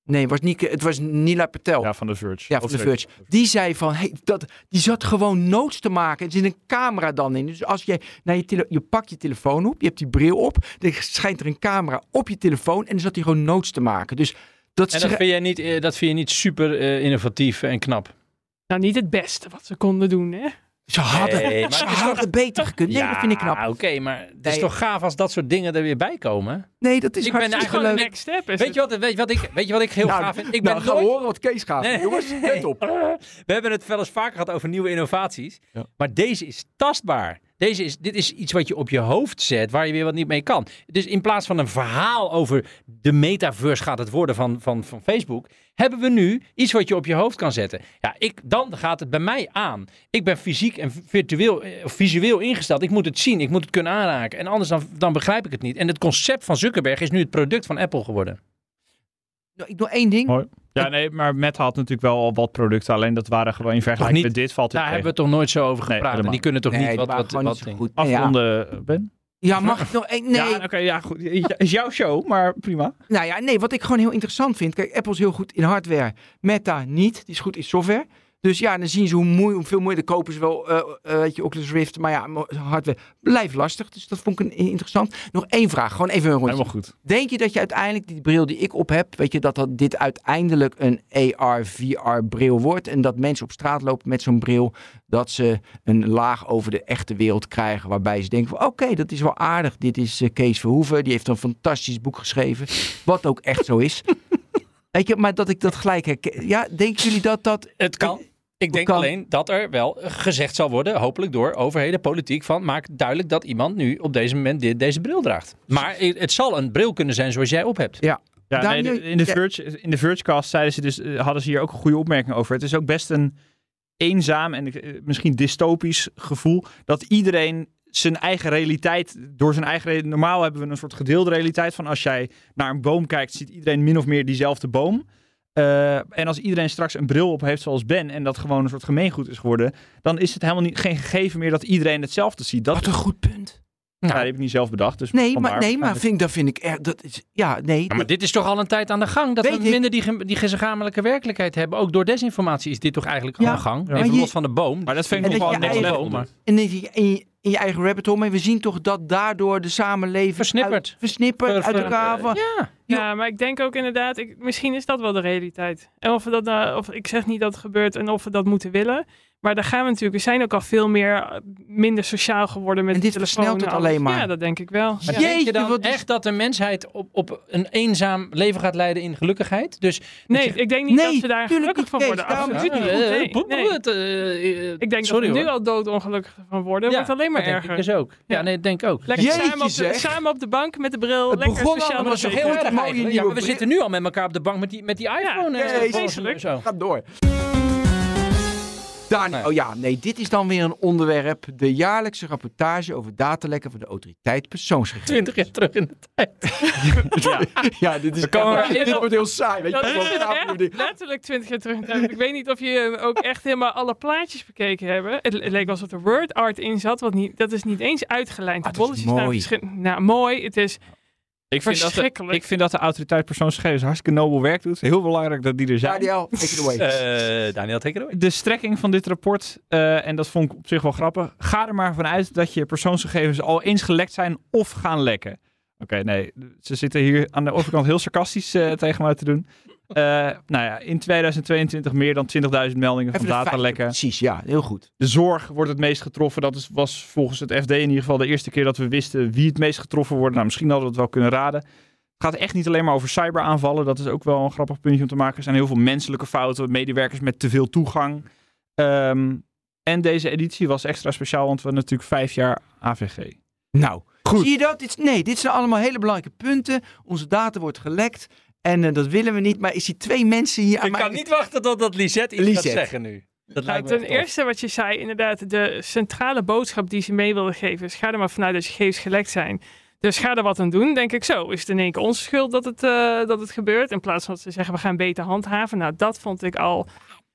Speaker 2: Nee, het was, niet, het was Nila Patel.
Speaker 5: Ja, van de Verge.
Speaker 2: Ja, van de. Verge. Die zei van, hey, dat, die zat gewoon notes te maken. Er zit een camera dan in. Dus als je, naar je, tele, je pakt je telefoon op, je hebt die bril op. Dan schijnt er een camera op je telefoon en dan zat hij gewoon notes te maken. Dus dat,
Speaker 4: En
Speaker 2: ze-
Speaker 4: dat vind, jij niet, eh, dat vind je niet super eh, innovatief en knap?
Speaker 3: Nou, niet het beste wat ze konden doen, hè?
Speaker 2: Ze hadden,
Speaker 4: Nee, maar
Speaker 2: ze
Speaker 4: het is
Speaker 2: hadden beter gekund. Nee, dat vind ik knap.
Speaker 4: oké, maar het is
Speaker 2: Nee.
Speaker 4: toch gaaf als dat soort dingen er weer bij komen?
Speaker 2: Nee, dat is
Speaker 4: Ik ben
Speaker 2: hartstikke
Speaker 3: een
Speaker 2: leuk.
Speaker 3: next step. Is
Speaker 4: Weet je, wat, weet, je wat ik, weet je wat ik heel
Speaker 2: Nou,
Speaker 4: gaaf vind? Ik
Speaker 2: nou,
Speaker 4: ben nooit-
Speaker 2: horen wat Kees gaat.
Speaker 4: Nee.
Speaker 2: Jongens, let op.
Speaker 4: We hebben het wel eens vaker gehad over nieuwe innovaties.
Speaker 2: Ja.
Speaker 4: Maar deze is tastbaar. Deze is, dit is iets wat je op je hoofd zet, waar je weer wat niet mee kan. Dus in plaats van een verhaal over de metaverse gaat het worden van, van, van Facebook, hebben we nu iets wat je op je hoofd kan zetten. Ja, ik, dan gaat het bij mij aan. Ik ben fysiek en virtueel, eh, of visueel ingesteld. Ik moet het zien, ik moet het kunnen aanraken. En anders dan, dan begrijp ik het niet. En het concept van Zuckerberg is nu het product van Apple geworden.
Speaker 2: Nou, Ik doe één ding.
Speaker 5: Mooi. Ja, nee, maar Meta had natuurlijk wel al wat producten. Alleen dat waren gewoon in vergelijking
Speaker 4: niet?
Speaker 5: met dit valt het
Speaker 4: Daar
Speaker 5: tegen.
Speaker 4: hebben we toch nooit zo over
Speaker 5: Nee,
Speaker 4: gepraat.
Speaker 5: Helemaal
Speaker 4: die kunnen toch
Speaker 2: Nee,
Speaker 4: niet wat... wat, wat
Speaker 2: niet goed. Nee, ja.
Speaker 5: Afronden, eh, Ben?
Speaker 2: Ja, mag ik nog één? Nee.
Speaker 5: Ja, oké, ja, goed. Is jouw show, maar prima.
Speaker 2: Nou ja, nee, wat ik gewoon heel interessant vind. Kijk, Apple is heel goed in hardware. Meta niet. Die is goed in software. Dus ja, dan zien ze hoe moe, hoeveel moeite kopen ze wel, eh, eh, weet je, Oculus Rift. Maar ja, hardware blijft lastig. Dus dat vond ik een, interessant. Nog één vraag, gewoon even een rondje.
Speaker 5: Helemaal goed.
Speaker 2: Denk je dat je uiteindelijk die bril die ik op heb, weet je, dat, dat dit uiteindelijk een AR, VR bril wordt? En dat mensen op straat lopen met zo'n bril, dat ze een laag over de echte wereld krijgen. Waarbij ze denken van, oké, dat is wel aardig. Dit is eh, Kees Verhoeven, die heeft een fantastisch boek geschreven. Wat ook echt zo is. Weet je, maar dat ik dat gelijk herken. Ja, denken jullie dat dat...
Speaker 4: Het kan. Ik denk
Speaker 2: kan?
Speaker 4: alleen dat er wel gezegd zal worden, hopelijk door overheden, politiek, van maak duidelijk dat iemand nu op deze moment dit, deze bril draagt. Maar het zal een bril kunnen zijn zoals jij op hebt.
Speaker 5: Ja,
Speaker 2: Daar
Speaker 5: nee,
Speaker 2: nu-
Speaker 5: in de
Speaker 2: ja.
Speaker 5: Verge, in de Vergecast zeiden ze dus, eh, hadden ze hier ook een goede opmerking over. Het is ook best een eenzaam en eh, misschien dystopisch gevoel dat iedereen zijn eigen realiteit, door zijn eigen Normaal hebben we een soort gedeelde realiteit van als jij naar een boom kijkt, ziet iedereen min of meer diezelfde boom. Eh, en als iedereen straks een bril op heeft zoals Ben en dat gewoon een soort gemeengoed is geworden, dan is het helemaal niet, geen gegeven meer dat iedereen hetzelfde ziet. Dat,
Speaker 2: Wat een goed punt.
Speaker 5: ja, dat heb ik niet zelf bedacht. Dus
Speaker 2: Nee, maar, nee, maar vind, dat vind ik echt... Dat is, ja, nee.
Speaker 4: Ja, maar dit is toch al een tijd aan de gang. Dat
Speaker 2: Weet
Speaker 4: we minder die, die gezamenlijke werkelijkheid hebben. Ook door desinformatie is dit toch eigenlijk
Speaker 2: Ja,
Speaker 4: aan de gang.
Speaker 5: ja.
Speaker 4: Even
Speaker 2: Maar je-
Speaker 4: los van de boom.
Speaker 5: Maar dat vind ik
Speaker 2: En
Speaker 5: nog wel
Speaker 2: je
Speaker 5: next
Speaker 2: eigen-
Speaker 5: level.
Speaker 2: In, je, eigen rabbit hole. Maar we zien toch dat daardoor de samenleving...
Speaker 4: Versnipperd.
Speaker 2: uit- versnipperd,
Speaker 4: Ver-
Speaker 2: uit elkaar. van-
Speaker 4: Ja.
Speaker 3: Ja, maar ik denk ook inderdaad, ik, misschien is dat wel de realiteit. En of we dat nou, of ik zeg niet dat het gebeurt en of we dat moeten willen. Maar daar gaan we natuurlijk, we zijn ook al veel meer, eh, minder sociaal geworden met
Speaker 2: En
Speaker 3: de
Speaker 2: dit
Speaker 3: telefoon
Speaker 2: versnelt het
Speaker 3: alles.
Speaker 2: alleen maar.
Speaker 3: Ja, dat denk ik wel.
Speaker 4: Maar
Speaker 3: Ja.
Speaker 4: denk je
Speaker 2: Jeetje,
Speaker 4: dan
Speaker 2: is-
Speaker 4: echt dat de mensheid op, op een eenzaam leven gaat leiden in gelukkigheid? Dus
Speaker 3: Nee, ik denk niet
Speaker 2: Nee,
Speaker 3: dat ze daar gelukkig van worden. Absoluut niet.
Speaker 4: Eh,
Speaker 3: Nee, nee.
Speaker 4: eh,
Speaker 3: Ik denk
Speaker 4: sorry
Speaker 3: dat we nu al doodongelukkig van worden.
Speaker 4: Ja,
Speaker 3: wordt alleen maar
Speaker 4: dat denk ik
Speaker 3: erger.
Speaker 4: dus ook. Ja, nee, dat denk ik ook.
Speaker 3: Lekker
Speaker 2: Jeetje,
Speaker 3: samen, op de,
Speaker 2: zeg.
Speaker 3: samen op de bank met de bril.
Speaker 2: Het
Speaker 3: lekker
Speaker 2: begon
Speaker 3: sociaal
Speaker 4: Maar
Speaker 2: Goed,
Speaker 4: heel erg? Ja, maar we zitten nu al met elkaar op de bank met die, met die iPhone.
Speaker 3: Ja.
Speaker 4: Zo.
Speaker 2: Ga door.
Speaker 4: Nee.
Speaker 2: oh ja, nee, dit is dan weer een onderwerp. De jaarlijkse rapportage over datalekken van de autoriteit persoonsgegevens.
Speaker 4: 20 jaar terug in de tijd.
Speaker 2: Ja, dit, is,
Speaker 3: komen we-
Speaker 2: dit wordt heel saai. Weet je,
Speaker 3: Dat
Speaker 2: wel.
Speaker 3: is echt letterlijk 20 jaar terug. in de tijd. Ik weet niet of je ook echt helemaal alle plaatjes bekeken hebben. Het, het leek alsof er word art in zat. Wat niet, dat is niet eens uitgelijnd.
Speaker 2: Ah, dat is
Speaker 3: bolletjes staan
Speaker 2: mooi.
Speaker 3: Nou, mooi. Het is
Speaker 5: Ik vind, dat de, ik vind dat de autoriteit persoonsgegevens hartstikke nobel werk doet. Heel belangrijk dat die er zijn.
Speaker 2: Daniel, take it away.
Speaker 4: Eh, Daniel, take it away.
Speaker 5: De strekking van dit rapport, eh, en dat vond ik op zich wel grappig. Ga er maar vanuit dat je persoonsgegevens al eens gelekt zijn of gaan lekken. Oké, nee, ze zitten hier aan de overkant heel sarcastisch eh, tegen mij te doen. Eh, nou ja, in 2022 meer dan 20.000 meldingen
Speaker 2: Even
Speaker 5: van datalekken.
Speaker 2: Precies, ja, heel goed.
Speaker 5: De zorg wordt het meest getroffen. Dat is, was volgens het FD in ieder geval de eerste keer dat we wisten wie het meest getroffen wordt. Nou, misschien hadden we het wel kunnen raden. Het gaat echt niet alleen maar over cyberaanvallen. Dat is ook wel een grappig puntje om te maken. Er zijn heel veel menselijke fouten, medewerkers met te veel toegang. Ehm, en deze editie was extra speciaal, want we hebben natuurlijk vijf jaar AVG.
Speaker 2: Nou, Zie je dat? Dit, nee, dit zijn allemaal hele belangrijke punten. Onze data wordt gelekt. En eh, dat willen we niet. Maar is die twee mensen hier aan
Speaker 4: Ik
Speaker 2: mij...
Speaker 4: kan niet wachten totdat Lisette iets
Speaker 2: Lisette.
Speaker 4: gaat zeggen nu. Dat
Speaker 3: Nou, ten eerste wat je zei, inderdaad, de centrale boodschap die ze mee wilden geven is ga er maar vanuit dat je gegevens gelekt zijn. Dus ga er wat aan doen, denk ik zo. Is het in één keer onze schuld dat het, eh, dat het gebeurt? In plaats van dat ze zeggen we gaan beter handhaven. Nou, dat vond ik al...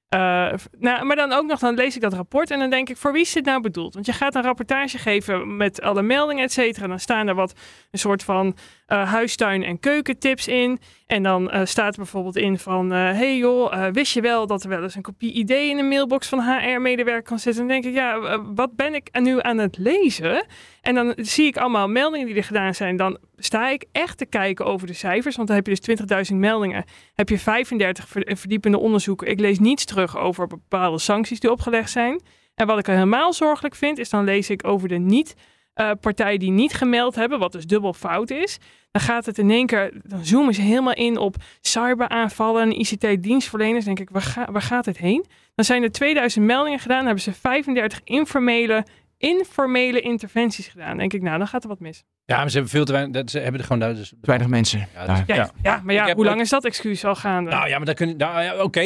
Speaker 3: eh, nou, maar dan ook nog, dan lees ik dat rapport en dan denk ik, voor wie is dit nou bedoeld? Want je gaat een rapportage geven met alle meldingen, et cetera. Dan staan er wat, een soort van eh, huistuin- en keukentips in. En dan eh, staat er bijvoorbeeld in van, eh hey joh, wist je wel dat er wel eens een kopie ID in de mailbox van HR-medewerker kan zitten? En dan denk ik, ja, wat ben ik nu aan het lezen? En dan zie ik allemaal meldingen die er gedaan zijn. Dan sta ik echt te kijken over de cijfers, want dan heb je dus 20.000 meldingen. Heb je 35 ver- verdiepende onderzoeken. Ik lees niets terug over bepaalde sancties die opgelegd zijn. En wat ik helemaal zorgelijk vind, is dan lees ik over de niet... eh, partijen die niet gemeld hebben, wat dus dubbel fout is. Dan gaat het in één keer, dan zoomen ze helemaal in op cyberaanvallen en ICT-dienstverleners. denk ik, waar, waar gaat het heen? Dan zijn er 2000 meldingen gedaan, hebben ze 35 informele, informele interventies gedaan. denk ik, nou, dan gaat er wat mis.
Speaker 4: Ja, maar ze hebben veel te weinig. dat- Ze hebben er gewoon. dus-
Speaker 2: Weinig mensen.
Speaker 4: Ja.
Speaker 3: Ja,
Speaker 5: Ja.
Speaker 3: ja. maar ja, hoe lang
Speaker 4: ook-
Speaker 3: is dat excuus al gaande?
Speaker 4: Nou ja, maar daar kunnen. Nou, ja, oké.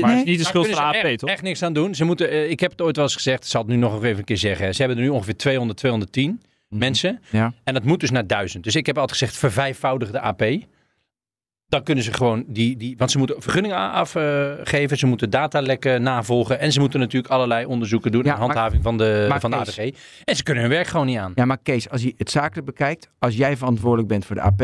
Speaker 5: Maar het is niet de schuld van AP, toch?
Speaker 4: Echt niks aan doen. Ze moeten. eh, ik heb het ooit wel eens gezegd. Ik zal het nu nog even een keer zeggen. Ze hebben er nu ongeveer 200, 210 mensen.
Speaker 2: Ja.
Speaker 4: En dat moet dus naar 1000. Dus ik heb altijd gezegd: vervijfvoudig de AP. Dan kunnen ze gewoon die, die want ze moeten vergunningen afgeven, ze moeten datalekken navolgen en ze moeten natuurlijk allerlei onderzoeken doen
Speaker 2: Ja, maar-
Speaker 4: handhaving van de,
Speaker 2: maar
Speaker 4: van de ADG. En ze kunnen hun werk gewoon niet aan.
Speaker 2: Ja, maar Kees, als je het zakelijk bekijkt, als jij verantwoordelijk bent voor de AP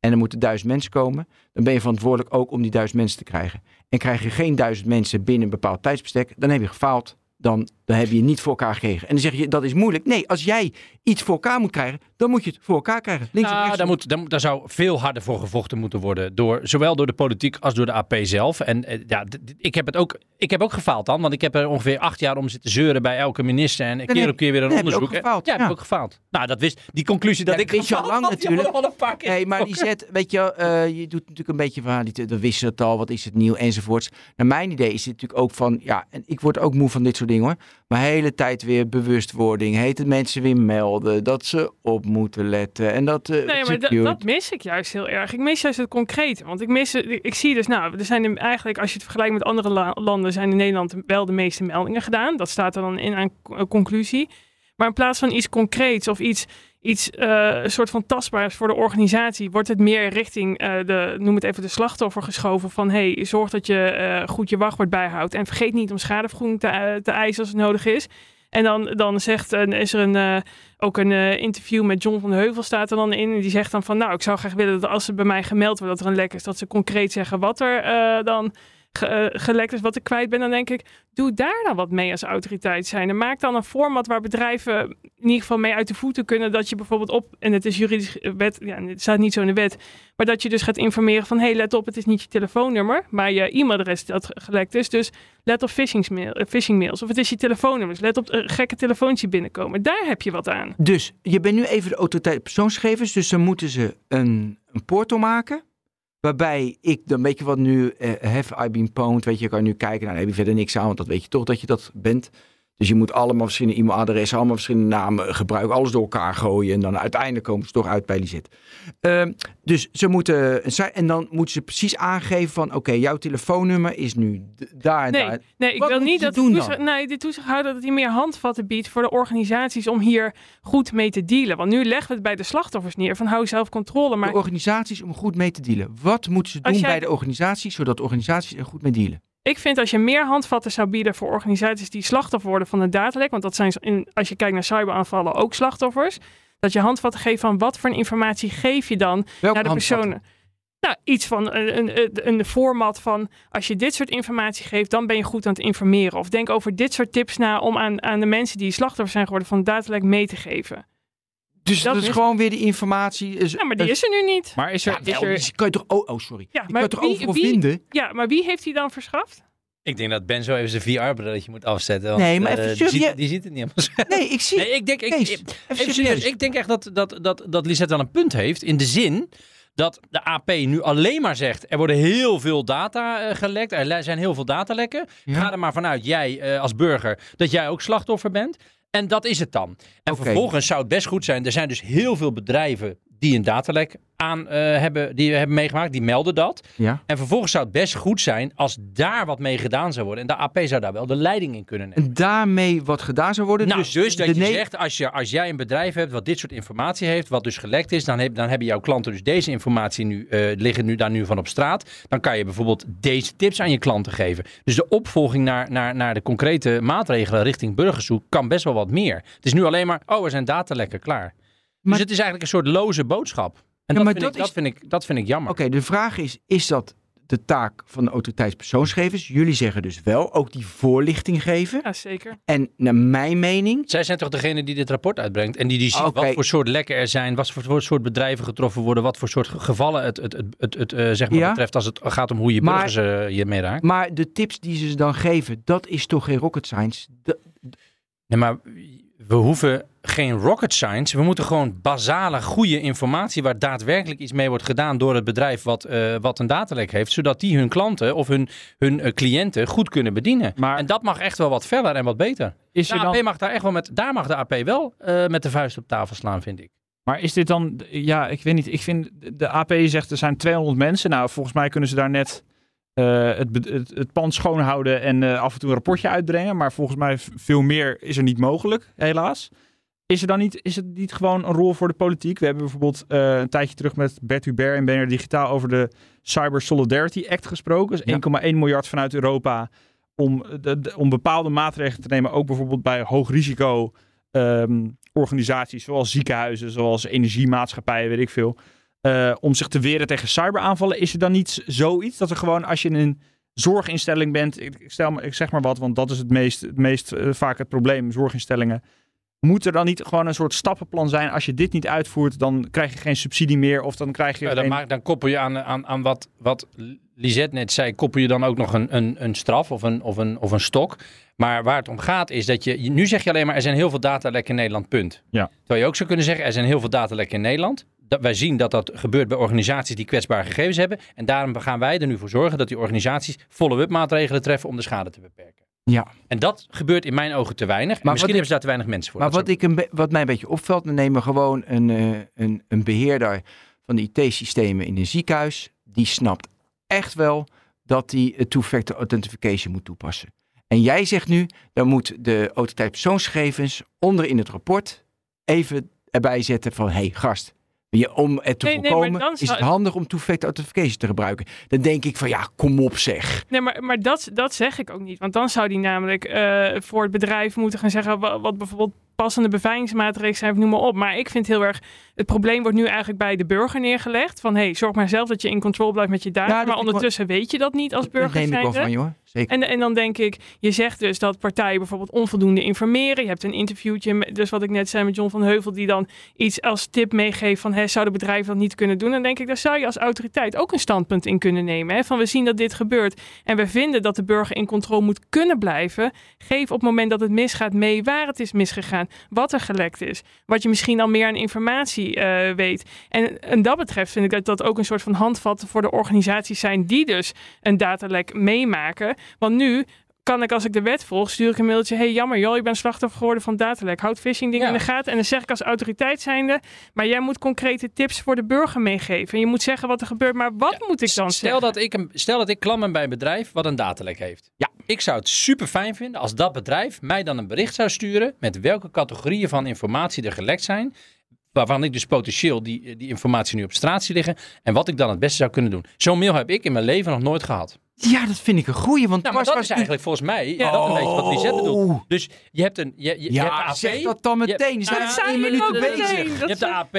Speaker 2: en er moeten duizend mensen komen, dan ben je verantwoordelijk ook om die duizend mensen te krijgen. En krijg je geen duizend mensen binnen een bepaald tijdsbestek, dan heb je gefaald. Dan, dan heb je het niet voor elkaar gekregen. En dan zeg je, dat is moeilijk. Nee, als jij iets voor elkaar moet krijgen, dan moet je het voor elkaar krijgen. Links en
Speaker 4: Nou,
Speaker 2: rechts.
Speaker 4: daar, moet, daar, zou veel harder voor gevochten moeten worden. Door, zowel door de politiek als door de AP zelf. En eh, ja, ik heb het ook, ik heb ook gefaald dan. Want ik heb er ongeveer acht jaar om zitten zeuren bij elke minister. En keer
Speaker 2: heb-
Speaker 4: op keer weer een
Speaker 2: dan heb
Speaker 4: onderzoek.
Speaker 2: gefaald,
Speaker 4: ja, heb
Speaker 2: ja.
Speaker 4: ik ook gefaald. Nou, dat wist, die conclusie dat
Speaker 2: Ja,
Speaker 4: ik
Speaker 2: wist je al lang natuurlijk.
Speaker 4: al een paar keer
Speaker 2: Hey, maar die zet, weet je, eh, je doet natuurlijk een beetje van, die, dan wist je het al, wat is het nieuw, enzovoorts. Naar mijn idee is dit natuurlijk ook van, ja, en ik word ook moe van dit soort dingen hoor. Maar de hele tijd weer bewustwording, heet het mensen weer melden, dat ze op moeten letten en dat eh
Speaker 3: Nee, maar dat, mis ik juist heel erg. Ik mis juist het concrete. Want ik, mis, ik zie dus, nou, er zijn eigenlijk, als je het vergelijkt met andere la- landen, zijn in Nederland wel de meeste meldingen gedaan. Dat staat er dan in aan co- conclusie. Maar in plaats van iets concreets of iets, iets eh, een soort van tastbaars voor de organisatie, wordt het meer richting eh, de, noem het even de slachtoffer geschoven. Van hey, zorg dat je eh, goed je wachtwoord bijhoudt. En vergeet niet om schadevergoeding te, eh, te eisen als het nodig is. En dan, dan zegt, eh, is er een, eh, ook een eh, interview met John van Heuvel staat er dan in. En die zegt dan van, nou, ik zou graag willen dat als er bij mij gemeld wordt dat er een lek is, dat ze concreet zeggen wat er eh, dan ge- eh, gelekt is, wat ik kwijt ben. Dan denk ik, doe daar dan wat mee als autoriteit zijn. Maak dan een format waar bedrijven in ieder geval mee uit de voeten kunnen. Dat je bijvoorbeeld op, en het is juridisch eh, wet, ja, het staat niet zo in de wet, maar dat je dus gaat informeren van, hé, hey, let op, het is niet je telefoonnummer, maar je e-mailadres dat ge- gelekt is. Dus let op phishingsmail, eh, phishingmails. Of het is je telefoonnummer. Let op gekke telefoons die binnenkomen. Daar heb je wat aan.
Speaker 2: Dus je bent nu even de autoriteit persoonsgegevens, dus dan moeten ze een, een portal maken. Waarbij ik, dan weet je wat nu, eh, have I been pwned, weet je, kan nu kijken, nou heb je verder niks aan, want dat weet je toch dat je dat bent. Dus je moet allemaal verschillende e-mailadressen, allemaal verschillende namen gebruiken, alles door elkaar gooien en dan uiteindelijk komen ze toch uit bij Lisette. Ehm dus ze moeten, en dan moeten ze precies aangeven van, oké, jouw telefoonnummer is nu daar en
Speaker 3: Nee,
Speaker 2: daar.
Speaker 3: nee ik wil niet dat
Speaker 2: doen
Speaker 3: de, nee, de toezichthouder dat hij meer handvatten biedt voor de organisaties om hier goed mee te dealen. Want nu leggen we het bij de slachtoffers neer van hou zelf controle. Maar
Speaker 2: de organisaties om goed mee te dealen. Wat moeten ze doen
Speaker 3: jij-
Speaker 2: bij de organisaties, zodat de organisaties er goed mee dealen?
Speaker 3: Ik vind als je meer handvatten zou bieden voor organisaties die slachtoffer worden van een datalek, want dat zijn in, als je kijkt naar cyberaanvallen ook slachtoffers, dat je handvatten geeft van wat voor informatie geef je dan
Speaker 2: Welke
Speaker 3: naar de
Speaker 2: handvatten?
Speaker 3: personen. Nou, iets van een, een, een, een format van als je dit soort informatie geeft, dan ben je goed aan het informeren. Of denk over dit soort tips na om aan, aan de mensen die slachtoffer zijn geworden van datalek mee te geven.
Speaker 2: Dus
Speaker 3: Dat
Speaker 2: dat is
Speaker 3: is-
Speaker 2: gewoon weer die informatie. Is,
Speaker 3: Ja, maar die is er nu niet.
Speaker 5: Maar is er,
Speaker 2: Ja,
Speaker 5: is
Speaker 2: wel,
Speaker 5: er,
Speaker 2: die kan je toch. Oh, oh sorry.
Speaker 3: Ja,
Speaker 2: die
Speaker 3: maar
Speaker 2: kan je toch
Speaker 3: wie-
Speaker 2: overal
Speaker 3: wie-
Speaker 2: vinden?
Speaker 3: Ja, maar wie heeft die dan verschaft?
Speaker 4: Ik denk dat Ben zo even zijn VR-brilletje moet afzetten. Want,
Speaker 2: Nee, maar even
Speaker 4: die,
Speaker 2: serieus.
Speaker 4: ziet, die ziet het niet helemaal.
Speaker 2: Nee, ik zie.
Speaker 4: Nee, ik denk, ik,
Speaker 2: Kees,
Speaker 4: ik-
Speaker 2: even
Speaker 4: even
Speaker 2: serieus.
Speaker 4: ik denk echt dat, dat, dat, dat Lisette wel een punt heeft. In de zin dat de AP nu alleen maar zegt: er worden heel veel data eh, gelekt. Er zijn heel veel datalekken.
Speaker 2: Ja.
Speaker 4: Ga er maar vanuit, jij eh, als burger, dat jij ook slachtoffer bent. En dat is het dan. En vervolgens zou het best goed zijn. Er zijn dus heel veel bedrijven die een datalek aan eh, hebben, die hebben meegemaakt. Die melden dat.
Speaker 2: Ja.
Speaker 4: En vervolgens zou het best goed zijn als daar wat mee gedaan zou worden. En de AP zou daar wel de leiding in kunnen nemen.
Speaker 2: En daarmee wat gedaan zou worden.
Speaker 4: Nou,
Speaker 2: dus,
Speaker 4: dus, dat je
Speaker 2: ne-
Speaker 4: zegt, als, je, als jij een bedrijf hebt wat dit soort informatie heeft, wat dus gelekt is, dan, heb, dan hebben jouw klanten dus deze informatie nu, eh, liggen nu daar nu van op straat. Dan kan je bijvoorbeeld deze tips aan je klanten geven. Dus de opvolging naar, naar, naar de concrete maatregelen richting burgerzoek kan best wel wat meer. Het is nu alleen maar, oh, er zijn datalekken klaar.
Speaker 2: Maar-
Speaker 4: dus het is eigenlijk een soort loze boodschap. En
Speaker 2: Ja,
Speaker 4: dat,
Speaker 2: maar
Speaker 4: vind
Speaker 2: dat
Speaker 4: ik, dat, vind ik, dat vind ik jammer.
Speaker 2: Oké, de vraag is, is dat de taak van de autoriteitspersoonsgevers? Jullie zeggen dus wel, ook die voorlichting geven.
Speaker 3: Ja, zeker.
Speaker 2: En naar mijn mening,
Speaker 4: Zij zijn toch degene die dit rapport uitbrengt en die, die ziet
Speaker 2: Oké.
Speaker 4: wat voor soort lekken er zijn, wat voor soort bedrijven getroffen worden, wat voor soort gevallen het, het, het, het, het, eh, zeg maar
Speaker 2: Ja.
Speaker 4: betreft als het gaat om hoe je
Speaker 2: Maar-
Speaker 4: burgers eh, hiermee raakt.
Speaker 2: maar de tips die ze dan geven, dat is toch geen rocket science? Dat-
Speaker 4: Nee, maar we hoeven geen rocket science. We moeten gewoon basale, goede informatie waar daadwerkelijk iets mee wordt gedaan door het bedrijf wat, eh, wat een datalek heeft, zodat die hun klanten of hun, hun eh, cliënten goed kunnen bedienen.
Speaker 5: Maar-
Speaker 4: en dat mag echt wel wat feller en wat beter.
Speaker 5: Is
Speaker 4: De AP
Speaker 5: dan,
Speaker 4: mag daar echt wel met, daar mag de AP wel eh, met de vuist op tafel slaan, vind ik.
Speaker 5: maar is dit dan, ja, ik weet niet. Ik vind, de AP zegt er zijn 200 mensen. Nou, volgens mij kunnen ze daar net eh, het, het, het pand schoonhouden en eh, af en toe een rapportje uitbrengen. Maar volgens mij veel meer is er niet mogelijk, helaas. Is, er dan niet, is het niet gewoon een rol voor de politiek? We hebben bijvoorbeeld eh, een tijdje terug met Bert Hubert en BNR Digitaal over de Cyber Solidarity Act gesproken. Dus
Speaker 2: Ja.
Speaker 5: 1,1 miljard vanuit Europa om, de, de- om bepaalde maatregelen te nemen. Ook bijvoorbeeld bij hoog risico ehm, organisaties zoals ziekenhuizen, zoals energiemaatschappijen, weet ik veel. Eh, om zich te weren tegen cyberaanvallen. Is er dan niet zoiets dat er gewoon als je in een zorginstelling bent, ik, stel, ik zeg maar wat, want dat is het meest, het meest eh, vaak het probleem, zorginstellingen. Moet er dan niet gewoon een soort stappenplan zijn? Als je dit niet uitvoert, dan krijg je geen subsidie meer. Of dan krijg je.
Speaker 4: Ja, dan,
Speaker 5: geen-
Speaker 4: dan koppel je aan, aan, aan wat, wat Lisette net zei, koppel je dan ook nog een, een, een straf of een, of, een, of een stok. Maar waar het om gaat is dat je, nu zeg je alleen maar er zijn heel veel datalekken in Nederland, punt.
Speaker 5: Ja.
Speaker 4: Terwijl je ook zou kunnen zeggen er zijn heel veel datalekken in Nederland. Dat, wij zien dat dat gebeurt bij organisaties die kwetsbare gegevens hebben. En daarom gaan wij er nu voor zorgen dat die organisaties follow-up maatregelen treffen om de schade te beperken.
Speaker 2: Ja.
Speaker 4: En dat gebeurt in mijn ogen te weinig.
Speaker 2: Wat
Speaker 4: misschien
Speaker 2: ik-
Speaker 4: hebben ze daar te weinig mensen voor.
Speaker 2: Maar wat, ik een wat mij een beetje opvalt, we nemen gewoon een, eh, een, een beheerder van de IT-systemen in een ziekenhuis. Die snapt echt wel dat hij het two-factor authentication moet toepassen. En jij zegt nu, dan moet de autoriteit persoonsgegevens onder in het rapport even erbij zetten van, hé hey, gast, je, om het te
Speaker 3: Nee, nee, maar
Speaker 2: voorkomen
Speaker 3: dan
Speaker 2: is het handig om two-factor authentication te gebruiken. Dan denk ik van, ja, kom op zeg.
Speaker 3: Nee, maar, maar dat, dat zeg ik ook niet. Want dan zou die namelijk eh, voor het bedrijf moeten gaan zeggen wat, wat bijvoorbeeld passende beveiligingsmaatregelen zijn, noem maar op. Maar ik vind heel erg, het probleem wordt nu eigenlijk bij de burger neergelegd. Van hey, zorg maar zelf dat je in controle blijft met je data.
Speaker 2: Ja, dat
Speaker 3: maar
Speaker 2: wel-
Speaker 3: ondertussen weet je dat niet als
Speaker 2: Dat
Speaker 3: burger
Speaker 2: neem ik wel van hoor, zeker.
Speaker 3: En, en dan denk ik, je zegt dus dat partijen bijvoorbeeld onvoldoende informeren. Je hebt een interviewtje, met- dus wat ik net zei met John van Heuvel, die dan iets als tip meegeeft van, hè, zouden bedrijven dat niet kunnen doen? Dan denk ik, daar zou je als autoriteit ook een standpunt in kunnen nemen. Hè? Van, we zien dat dit gebeurt en we vinden dat de burger in controle moet kunnen blijven. Geef op het moment dat het misgaat mee waar het is misgegaan, wat er gelekt is. Wat je misschien al meer aan informatie eh, weet. En, en dat betreft vind ik dat dat ook een soort van handvat voor de organisaties zijn die dus een datalek meemaken. Want nu kan ik, als ik de wet volg, stuur ik een mailtje. hey, jammer joh, je bent slachtoffer geworden van datalek. Houd phishing dingen
Speaker 4: Ja.
Speaker 3: in de gaten. En dan zeg ik als autoriteit zijnde, maar jij moet concrete tips voor de burger meegeven. En je moet zeggen wat er gebeurt, maar wat moet ik dan
Speaker 4: stel
Speaker 3: zeggen?
Speaker 4: dat ik, een, stel dat ik klant ben bij een bedrijf wat een datalek heeft.
Speaker 2: Ja.
Speaker 4: Ik zou het super fijn vinden als dat bedrijf mij dan een bericht zou sturen met welke categorieën van informatie er gelekt zijn. Waarvan ik dus potentieel die, die informatie nu op straat zie liggen. En wat ik dan het beste zou kunnen doen. Zo'n mail heb ik in mijn leven nog nooit gehad.
Speaker 2: Ja, dat vind ik een goeie, want
Speaker 4: Nou, maar dat
Speaker 2: was
Speaker 4: is eigenlijk volgens mij
Speaker 3: Ja.
Speaker 4: dat een beetje wat Lisette bedoelt.
Speaker 2: Oh.
Speaker 4: Dus je hebt een. Je, je, je hebt de
Speaker 2: Ja,
Speaker 4: AP,
Speaker 2: zeg dat dan
Speaker 4: je-
Speaker 2: meteen.
Speaker 4: Nou,
Speaker 2: zijn
Speaker 3: meteen.
Speaker 2: bezig.
Speaker 4: Je hebt de AP,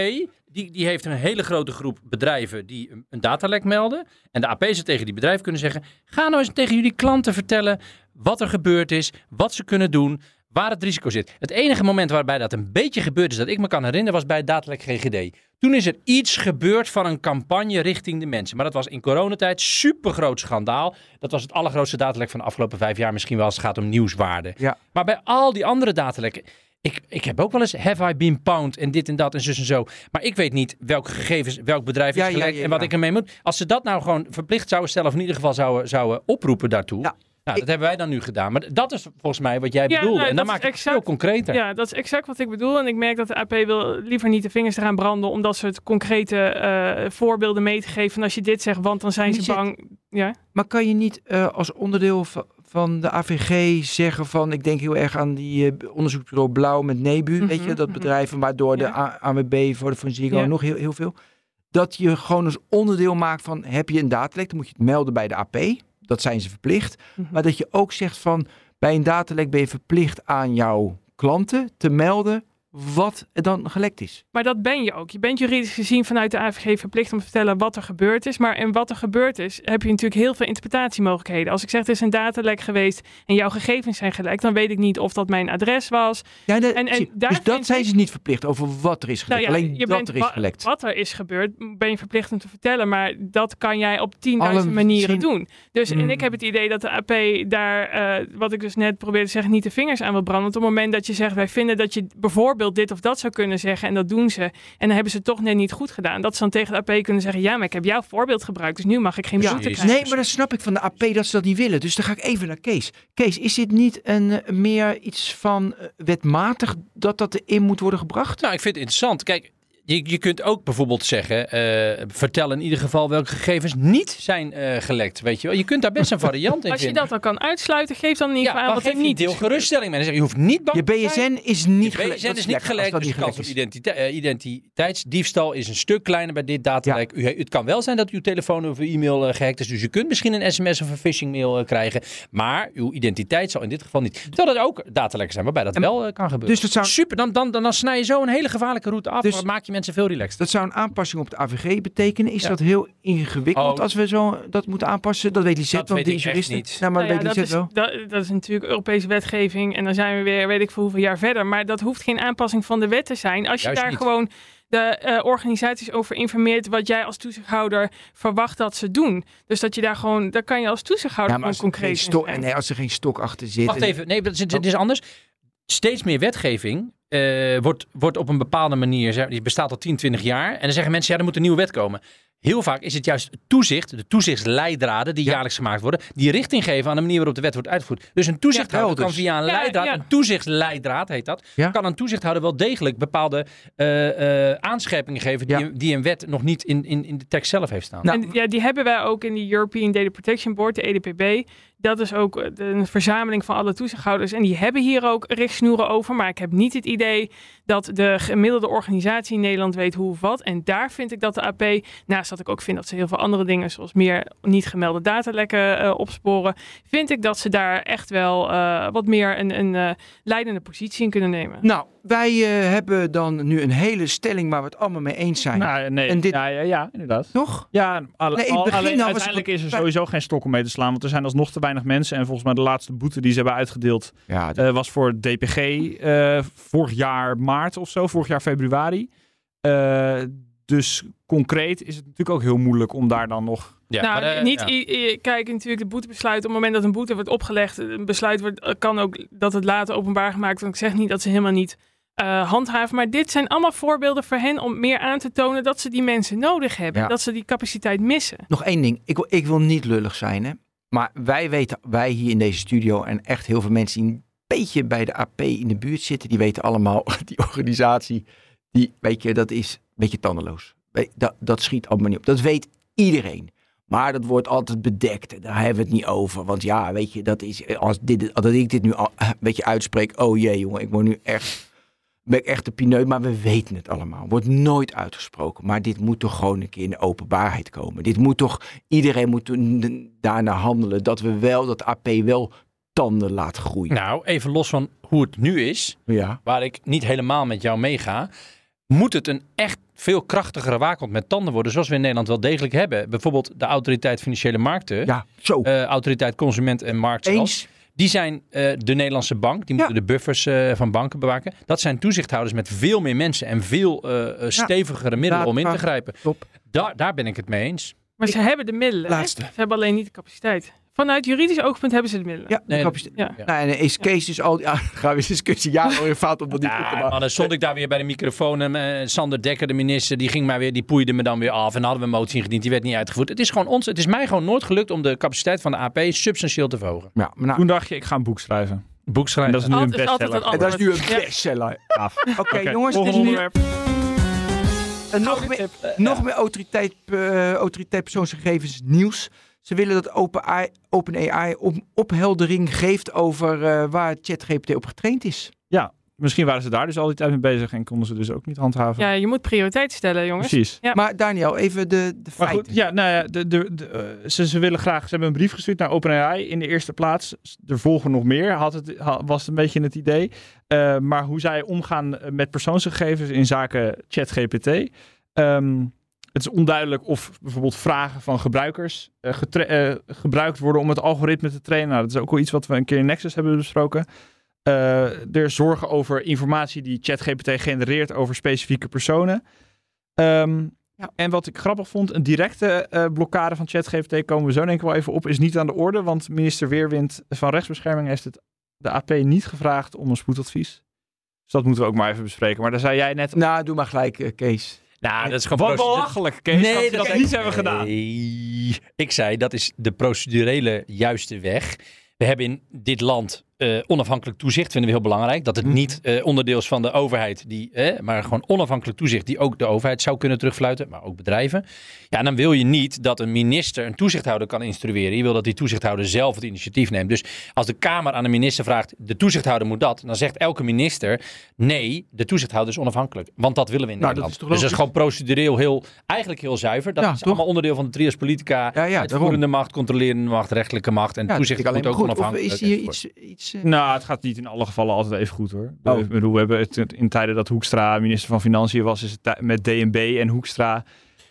Speaker 4: die, die heeft een hele grote groep bedrijven die een, een datalek melden. En de AP zou tegen die bedrijven kunnen zeggen: ga nou eens tegen jullie klanten vertellen wat er gebeurd is, wat ze kunnen doen, waar het risico zit. Het enige moment waarbij dat een beetje gebeurd is, dat ik me kan herinneren, was bij het datalek GGD. Toen is er iets gebeurd van een campagne richting de mensen. Maar dat was in coronatijd super groot schandaal. Dat was het allergrootste datalek van de afgelopen vijf jaar, misschien wel als het gaat om nieuwswaarde.
Speaker 2: Ja.
Speaker 4: Maar bij al die andere datalekken. Ik, ik heb ook wel eens have I been pound en dit en dat en zus en zo. Maar ik weet niet welke gegevens, welk bedrijf is
Speaker 2: Ja, ja,
Speaker 4: en wat ik ermee moet. Als ze dat nou gewoon verplicht zouden stellen of in ieder geval zouden, zouden oproepen daartoe.
Speaker 2: Ja.
Speaker 4: Nou, dat hebben wij dan nu gedaan. Maar dat is volgens mij wat jij
Speaker 3: Ja,
Speaker 4: bedoelde.
Speaker 3: nou,
Speaker 4: en dan
Speaker 3: dat
Speaker 4: maak
Speaker 3: is
Speaker 4: ik het veel
Speaker 3: exact-
Speaker 4: concreter.
Speaker 3: Ja, dat is exact wat ik bedoel. En ik merk dat de AP wil liever niet de vingers eraan branden om dat soort concrete eh, voorbeelden mee te geven. Van als je dit zegt, want dan zijn ze bang. Ja.
Speaker 2: Maar kan je niet eh, als onderdeel va- van de AVG zeggen van... Ik denk heel erg aan die eh, onderzoeksbureau Blauw met Nebu. weet je,
Speaker 3: Mhm,
Speaker 2: dat
Speaker 3: mhm.
Speaker 2: bedrijf waardoor de
Speaker 3: Ja.
Speaker 2: AWB, voor de
Speaker 3: Ja.
Speaker 2: nog heel, heel veel. Dat je gewoon als onderdeel maakt van... Heb je een datalek, dan moet je het melden bij de AP. Dat zijn ze verplicht.
Speaker 3: Mhm.
Speaker 2: Maar dat je ook zegt van... Bij een datalek ben je verplicht aan jouw klanten te melden wat er dan gelekt is.
Speaker 3: Maar dat ben je ook. Je bent juridisch gezien vanuit de AVG verplicht om te vertellen wat er gebeurd is. Maar in wat er gebeurd is, heb je natuurlijk heel veel interpretatiemogelijkheden. Als ik zeg, er is een datalek geweest en jouw gegevens zijn gelekt, dan weet ik niet of dat mijn adres was.
Speaker 2: Ja, dat-
Speaker 3: En- en
Speaker 2: zie-
Speaker 3: daar
Speaker 2: dus dat zijn
Speaker 3: ik-
Speaker 2: ze niet verplicht over wat er is gelekt.
Speaker 3: Nou ja,
Speaker 2: Alleen
Speaker 3: je
Speaker 2: dat
Speaker 3: bent
Speaker 2: er is gelekt.
Speaker 3: Wat er is gebeurd, ben je verplicht om te vertellen. Maar dat kan jij op 10.000
Speaker 2: Alle
Speaker 3: manieren
Speaker 2: zin-
Speaker 3: doen. Dus en
Speaker 2: Mm.
Speaker 3: ik heb het idee dat de AP daar, eh, wat ik dus net probeerde te zeggen, niet de vingers aan wil branden. Want op het moment dat je zegt, wij vinden dat je bijvoorbeeld dit of dat zou kunnen zeggen. En dat doen ze. En dan hebben ze het toch net niet goed gedaan. Dat ze dan tegen de AP kunnen zeggen, ja, maar ik heb jouw voorbeeld gebruikt. Dus nu mag ik geen
Speaker 2: Ja,
Speaker 3: boete krijgen.
Speaker 2: Nee, maar dat snap ik van de AP dat ze dat niet willen. Dus dan ga ik even naar Kees. Kees, is dit niet een, eh, meer iets van eh, wetmatig dat dat erin moet worden gebracht?
Speaker 4: Nou, ik vind het interessant. Kijk, je, je kunt ook bijvoorbeeld zeggen, eh, vertel in ieder geval welke gegevens niet zijn eh, gelekt. Weet je wel, je kunt daar best een variant in
Speaker 3: Als je
Speaker 4: vinden.
Speaker 3: dat dan kan uitsluiten, geef dan in ieder
Speaker 4: ja,
Speaker 3: geval aan
Speaker 4: dan
Speaker 3: wat
Speaker 4: geef
Speaker 3: er niet
Speaker 4: deel geruststelling mee. Je, hoeft niet bang
Speaker 2: Je
Speaker 4: te zijn.
Speaker 2: BSN is niet
Speaker 4: Je
Speaker 2: gelekt.
Speaker 4: BSN
Speaker 2: Dat
Speaker 4: is
Speaker 2: lekker
Speaker 4: niet gelekt,
Speaker 2: dat
Speaker 4: dus
Speaker 2: niet
Speaker 4: de kans op identite- identiteitsdiefstal is een stuk kleiner bij dit datalek. U, het kan wel zijn dat uw telefoon of uw e-mail eh, gehackt is, dus je kunt misschien een sms of een phishing mail krijgen, maar uw identiteit zal in dit geval niet. Terwijl er ook datalekken zijn waarbij dat
Speaker 2: En-
Speaker 4: wel kan gebeuren.
Speaker 2: Dus dat zou,
Speaker 4: Super, dan, dan, dan, dan snij je zo een hele gevaarlijke route af,
Speaker 2: Dus-
Speaker 4: maak je mensen veel relaxed.
Speaker 2: dat zou een aanpassing op de AVG betekenen. Is
Speaker 4: Ja.
Speaker 2: dat heel ingewikkeld
Speaker 4: Oh.
Speaker 2: als we zo dat moeten aanpassen? Dat weet Lisette,
Speaker 4: Dat
Speaker 2: want
Speaker 4: weet
Speaker 2: die is
Speaker 4: echt
Speaker 2: juriste.
Speaker 4: niet.
Speaker 2: Nou, maar
Speaker 3: Nou ja,
Speaker 2: dat weet
Speaker 3: dat, is,
Speaker 2: wel.
Speaker 3: dat, dat is natuurlijk Europese wetgeving. En dan zijn we weer, weet ik voor hoeveel jaar verder. Maar dat hoeft geen aanpassing van de wet te zijn. Als je
Speaker 4: Juist
Speaker 3: daar
Speaker 4: niet.
Speaker 3: gewoon de eh, organisaties over informeert wat jij als toezichthouder verwacht dat ze doen. Dus dat je daar gewoon, daar kan je als toezichthouder
Speaker 2: Ja, maar als
Speaker 3: gewoon
Speaker 2: er, geen
Speaker 3: concreet in
Speaker 2: stok,
Speaker 3: zijn.
Speaker 2: nee, als er geen stok achter zit.
Speaker 4: Wacht
Speaker 2: en-
Speaker 4: even, nee, dat is, dit is anders. Steeds meer wetgeving eh, wordt, wordt op een bepaalde manier, die bestaat al 10, 20 jaar. En dan zeggen mensen, ja, er moet een nieuwe wet komen. Heel vaak is het juist toezicht, de toezichtsleidraden die
Speaker 2: Ja.
Speaker 4: jaarlijks gemaakt worden, die richting geven aan de manier waarop de wet wordt uitgevoerd. Dus een toezichthouder
Speaker 2: Ja,
Speaker 4: kan via een
Speaker 3: Ja,
Speaker 4: leidraad,
Speaker 3: ja.
Speaker 4: een toezichtsleidraad heet dat,
Speaker 2: Ja.
Speaker 4: kan een toezichthouder wel degelijk bepaalde eh, eh, aanscherpingen geven die,
Speaker 2: Ja.
Speaker 4: die een wet nog niet in, in, in de tekst zelf heeft staan.
Speaker 2: Nou,
Speaker 3: en ja, die hebben wij ook in de European Data Protection Board, de EDPB. Dat is ook eh, een verzameling van alle toezichthouders. En die hebben hier ook richtsnoeren over. Maar ik heb niet het idee dat de gemiddelde organisatie in Nederland weet hoe of wat. En daar vind ik dat de AP, naast dat ik ook vind dat ze heel veel andere dingen, zoals meer niet gemelde datalekken eh, opsporen, vind ik dat ze daar echt wel eh, wat meer een, een eh, leidende positie in kunnen nemen.
Speaker 2: Nou, wij eh, hebben dan nu een hele stelling waar we het allemaal mee eens zijn.
Speaker 5: Nou, nee,
Speaker 2: En dit-
Speaker 5: ja, ja, ja, inderdaad.
Speaker 2: Toch?
Speaker 5: Ja, alle,
Speaker 2: Nee,
Speaker 5: al- alleen
Speaker 2: was
Speaker 5: uiteindelijk
Speaker 2: het-
Speaker 5: is er sowieso geen stok om mee te slaan. Want er zijn alsnog te weinig mensen. En volgens mij de laatste boete die ze hebben uitgedeeld
Speaker 2: Ja,
Speaker 5: eh, was voor DPG eh, vorig jaar maart of zo. Vorig jaar februari. Eh, dus concreet is het natuurlijk ook heel moeilijk om daar dan nog...
Speaker 4: Ja,
Speaker 3: nou,
Speaker 4: maar,
Speaker 3: niet
Speaker 4: ja.
Speaker 3: kijk natuurlijk de boetebesluit. Op het moment dat een boete wordt opgelegd, een besluit wordt, kan ook dat het later openbaar gemaakt wordt. Ik zeg niet dat ze helemaal niet eh, handhaven, maar dit zijn allemaal voorbeelden voor hen om meer aan te tonen dat ze die mensen nodig hebben,
Speaker 2: Ja.
Speaker 3: dat ze die capaciteit missen.
Speaker 2: Nog één ding. Ik wil, ik wil niet lullig zijn, hè. Maar wij weten, wij hier in deze studio en echt heel veel mensen die een beetje bij de AP in de buurt zitten, die weten allemaal, die organisatie, die, weet je, dat is een beetje tandeloos. Weet- Dat, dat schiet allemaal niet op. Dat weet iedereen. Maar dat wordt altijd bedekt. Daar hebben we het niet over. Want ja, weet je, dat is, als, dit, ik dit nu al eh, beetje uitspreek, oh jee jongen, ik word nu echt, ben ik echt de pineut. Maar we weten het allemaal. Wordt nooit uitgesproken. Maar dit moet toch gewoon een keer in de openbaarheid komen. Dit moet toch, iedereen moet daarna handelen. Dat we wel, dat AP wel tanden laat groeien.
Speaker 4: Nou, even los van hoe het nu is,
Speaker 2: Ja.
Speaker 4: waar ik niet helemaal met jou meega, moet het een echt veel krachtigere waakhond met tanden worden, zoals we in Nederland wel degelijk hebben. Bijvoorbeeld de Autoriteit Financiële Markten,
Speaker 2: Ja, zo.
Speaker 4: eh, Autoriteit Consument en Marktschap.
Speaker 2: Eens.
Speaker 4: Die zijn eh, de Nederlandse bank, die
Speaker 2: Ja.
Speaker 4: moeten de buffers eh, van banken bewaken. Dat zijn toezichthouders met veel meer mensen en veel eh, stevigere middelen om in te grijpen.
Speaker 2: Top.
Speaker 4: Daar, daar ben ik het mee eens.
Speaker 3: Maar ze hebben de middelen. hè? Ze hebben alleen niet de capaciteit. Vanuit juridisch oogpunt hebben ze de middelen.
Speaker 2: Ja, de
Speaker 4: Nee,
Speaker 2: capaciteit.
Speaker 3: Ja.
Speaker 2: Nou, en is Kees dus al... Ja, gaan we discussie. Ja, fout om dat niet
Speaker 4: Ja, dan stond ik daar weer bij de microfoon en eh, Sander Dekker, de minister, die ging mij weer, die poeide me dan weer af en hadden we een motie ingediend, die werd niet uitgevoerd. Het is gewoon ons, het is mij gewoon nooit gelukt om de capaciteit van de AP substantieel te verhogen.
Speaker 2: Ja, maar nou,
Speaker 5: Toen dacht je, ik ga een boek schrijven.
Speaker 4: Boek
Speaker 5: En
Speaker 4: schrijven.
Speaker 5: dat is nu een bestseller.
Speaker 3: het
Speaker 2: en dat is nu een
Speaker 3: Ja.
Speaker 2: bestseller. Oké, jongens, het is
Speaker 5: volgende
Speaker 2: nu
Speaker 5: onderwerp.
Speaker 2: En nog meer, nog meer autoriteit, eh, autoriteit persoonsgegevens nieuws. Ze willen dat OpenAI, OpenAI op, opheldering geeft over eh, waar ChatGPT op getraind is.
Speaker 5: Misschien waren ze daar dus al die tijd mee bezig en konden ze dus ook niet handhaven.
Speaker 3: Ja, je moet prioriteit stellen, jongens.
Speaker 5: Precies.
Speaker 3: Ja.
Speaker 2: Maar Daniel, even de, de
Speaker 5: Maar
Speaker 2: feiten.
Speaker 5: goed, ja, nou ja, de, de, de, eh, ze, ze willen graag, ze hebben een brief gestuurd naar OpenAI in de eerste plaats. Er volgen nog meer, had het, was het een beetje het idee. Eh, maar hoe zij omgaan met persoonsgegevens in zaken ChatGPT. Ehm, het is onduidelijk of bijvoorbeeld vragen van gebruikers eh, eh, gebruikt worden om het algoritme te trainen. Nou, dat is ook wel iets wat we een keer in Nexus hebben besproken. Eh, er zorgen over informatie die ChatGPT genereert over specifieke personen. Ehm,
Speaker 2: Ja.
Speaker 5: En wat ik grappig vond, een directe eh, blokkade van ChatGPT komen we zo denk ik wel even op, is niet aan de orde. Want minister Weerwind van Rechtsbescherming heeft het de AP niet gevraagd om een spoedadvies. Dus dat moeten we ook maar even bespreken. Maar daar zei jij net...
Speaker 2: Nou, doe maar gelijk, eh, Kees.
Speaker 4: Nou, dat is gewoon
Speaker 5: belachelijk, Kees, dat we dat niet hebben gedaan.
Speaker 4: Nee. Ik zei, dat is de procedurele juiste weg. We hebben in dit land eh, onafhankelijk toezicht, vinden we heel belangrijk. Dat het
Speaker 2: Mhm.
Speaker 4: niet eh, onderdeel is van de overheid, die, eh, maar gewoon onafhankelijk toezicht die ook de overheid zou kunnen terugfluiten, maar ook bedrijven. Ja, en dan wil je niet dat een minister een toezichthouder kan instrueren. Je wil dat die toezichthouder zelf het initiatief neemt. Dus als de Kamer aan de minister vraagt, de toezichthouder moet dat, dan zegt elke minister, nee, de toezichthouder is onafhankelijk. Want dat willen we in
Speaker 2: Nou,
Speaker 4: Nederland. dus dat is gewoon procedureel heel, eigenlijk heel zuiver. Dat
Speaker 2: Ja,
Speaker 4: is
Speaker 2: toch?
Speaker 4: allemaal onderdeel van de trias politica.
Speaker 2: Ja, ja,
Speaker 4: uitvoerende macht, controlerende macht, rechtelijke macht. En toezicht moet ook
Speaker 2: goed. Of
Speaker 4: onafhankelijk.
Speaker 2: is hier iets... iets
Speaker 5: Nou, het gaat niet in alle gevallen altijd even goed hoor.
Speaker 2: Oh.
Speaker 5: Ik bedoel, we hebben het in tijden dat Hoekstra minister van Financiën was, is het met DNB en Hoekstra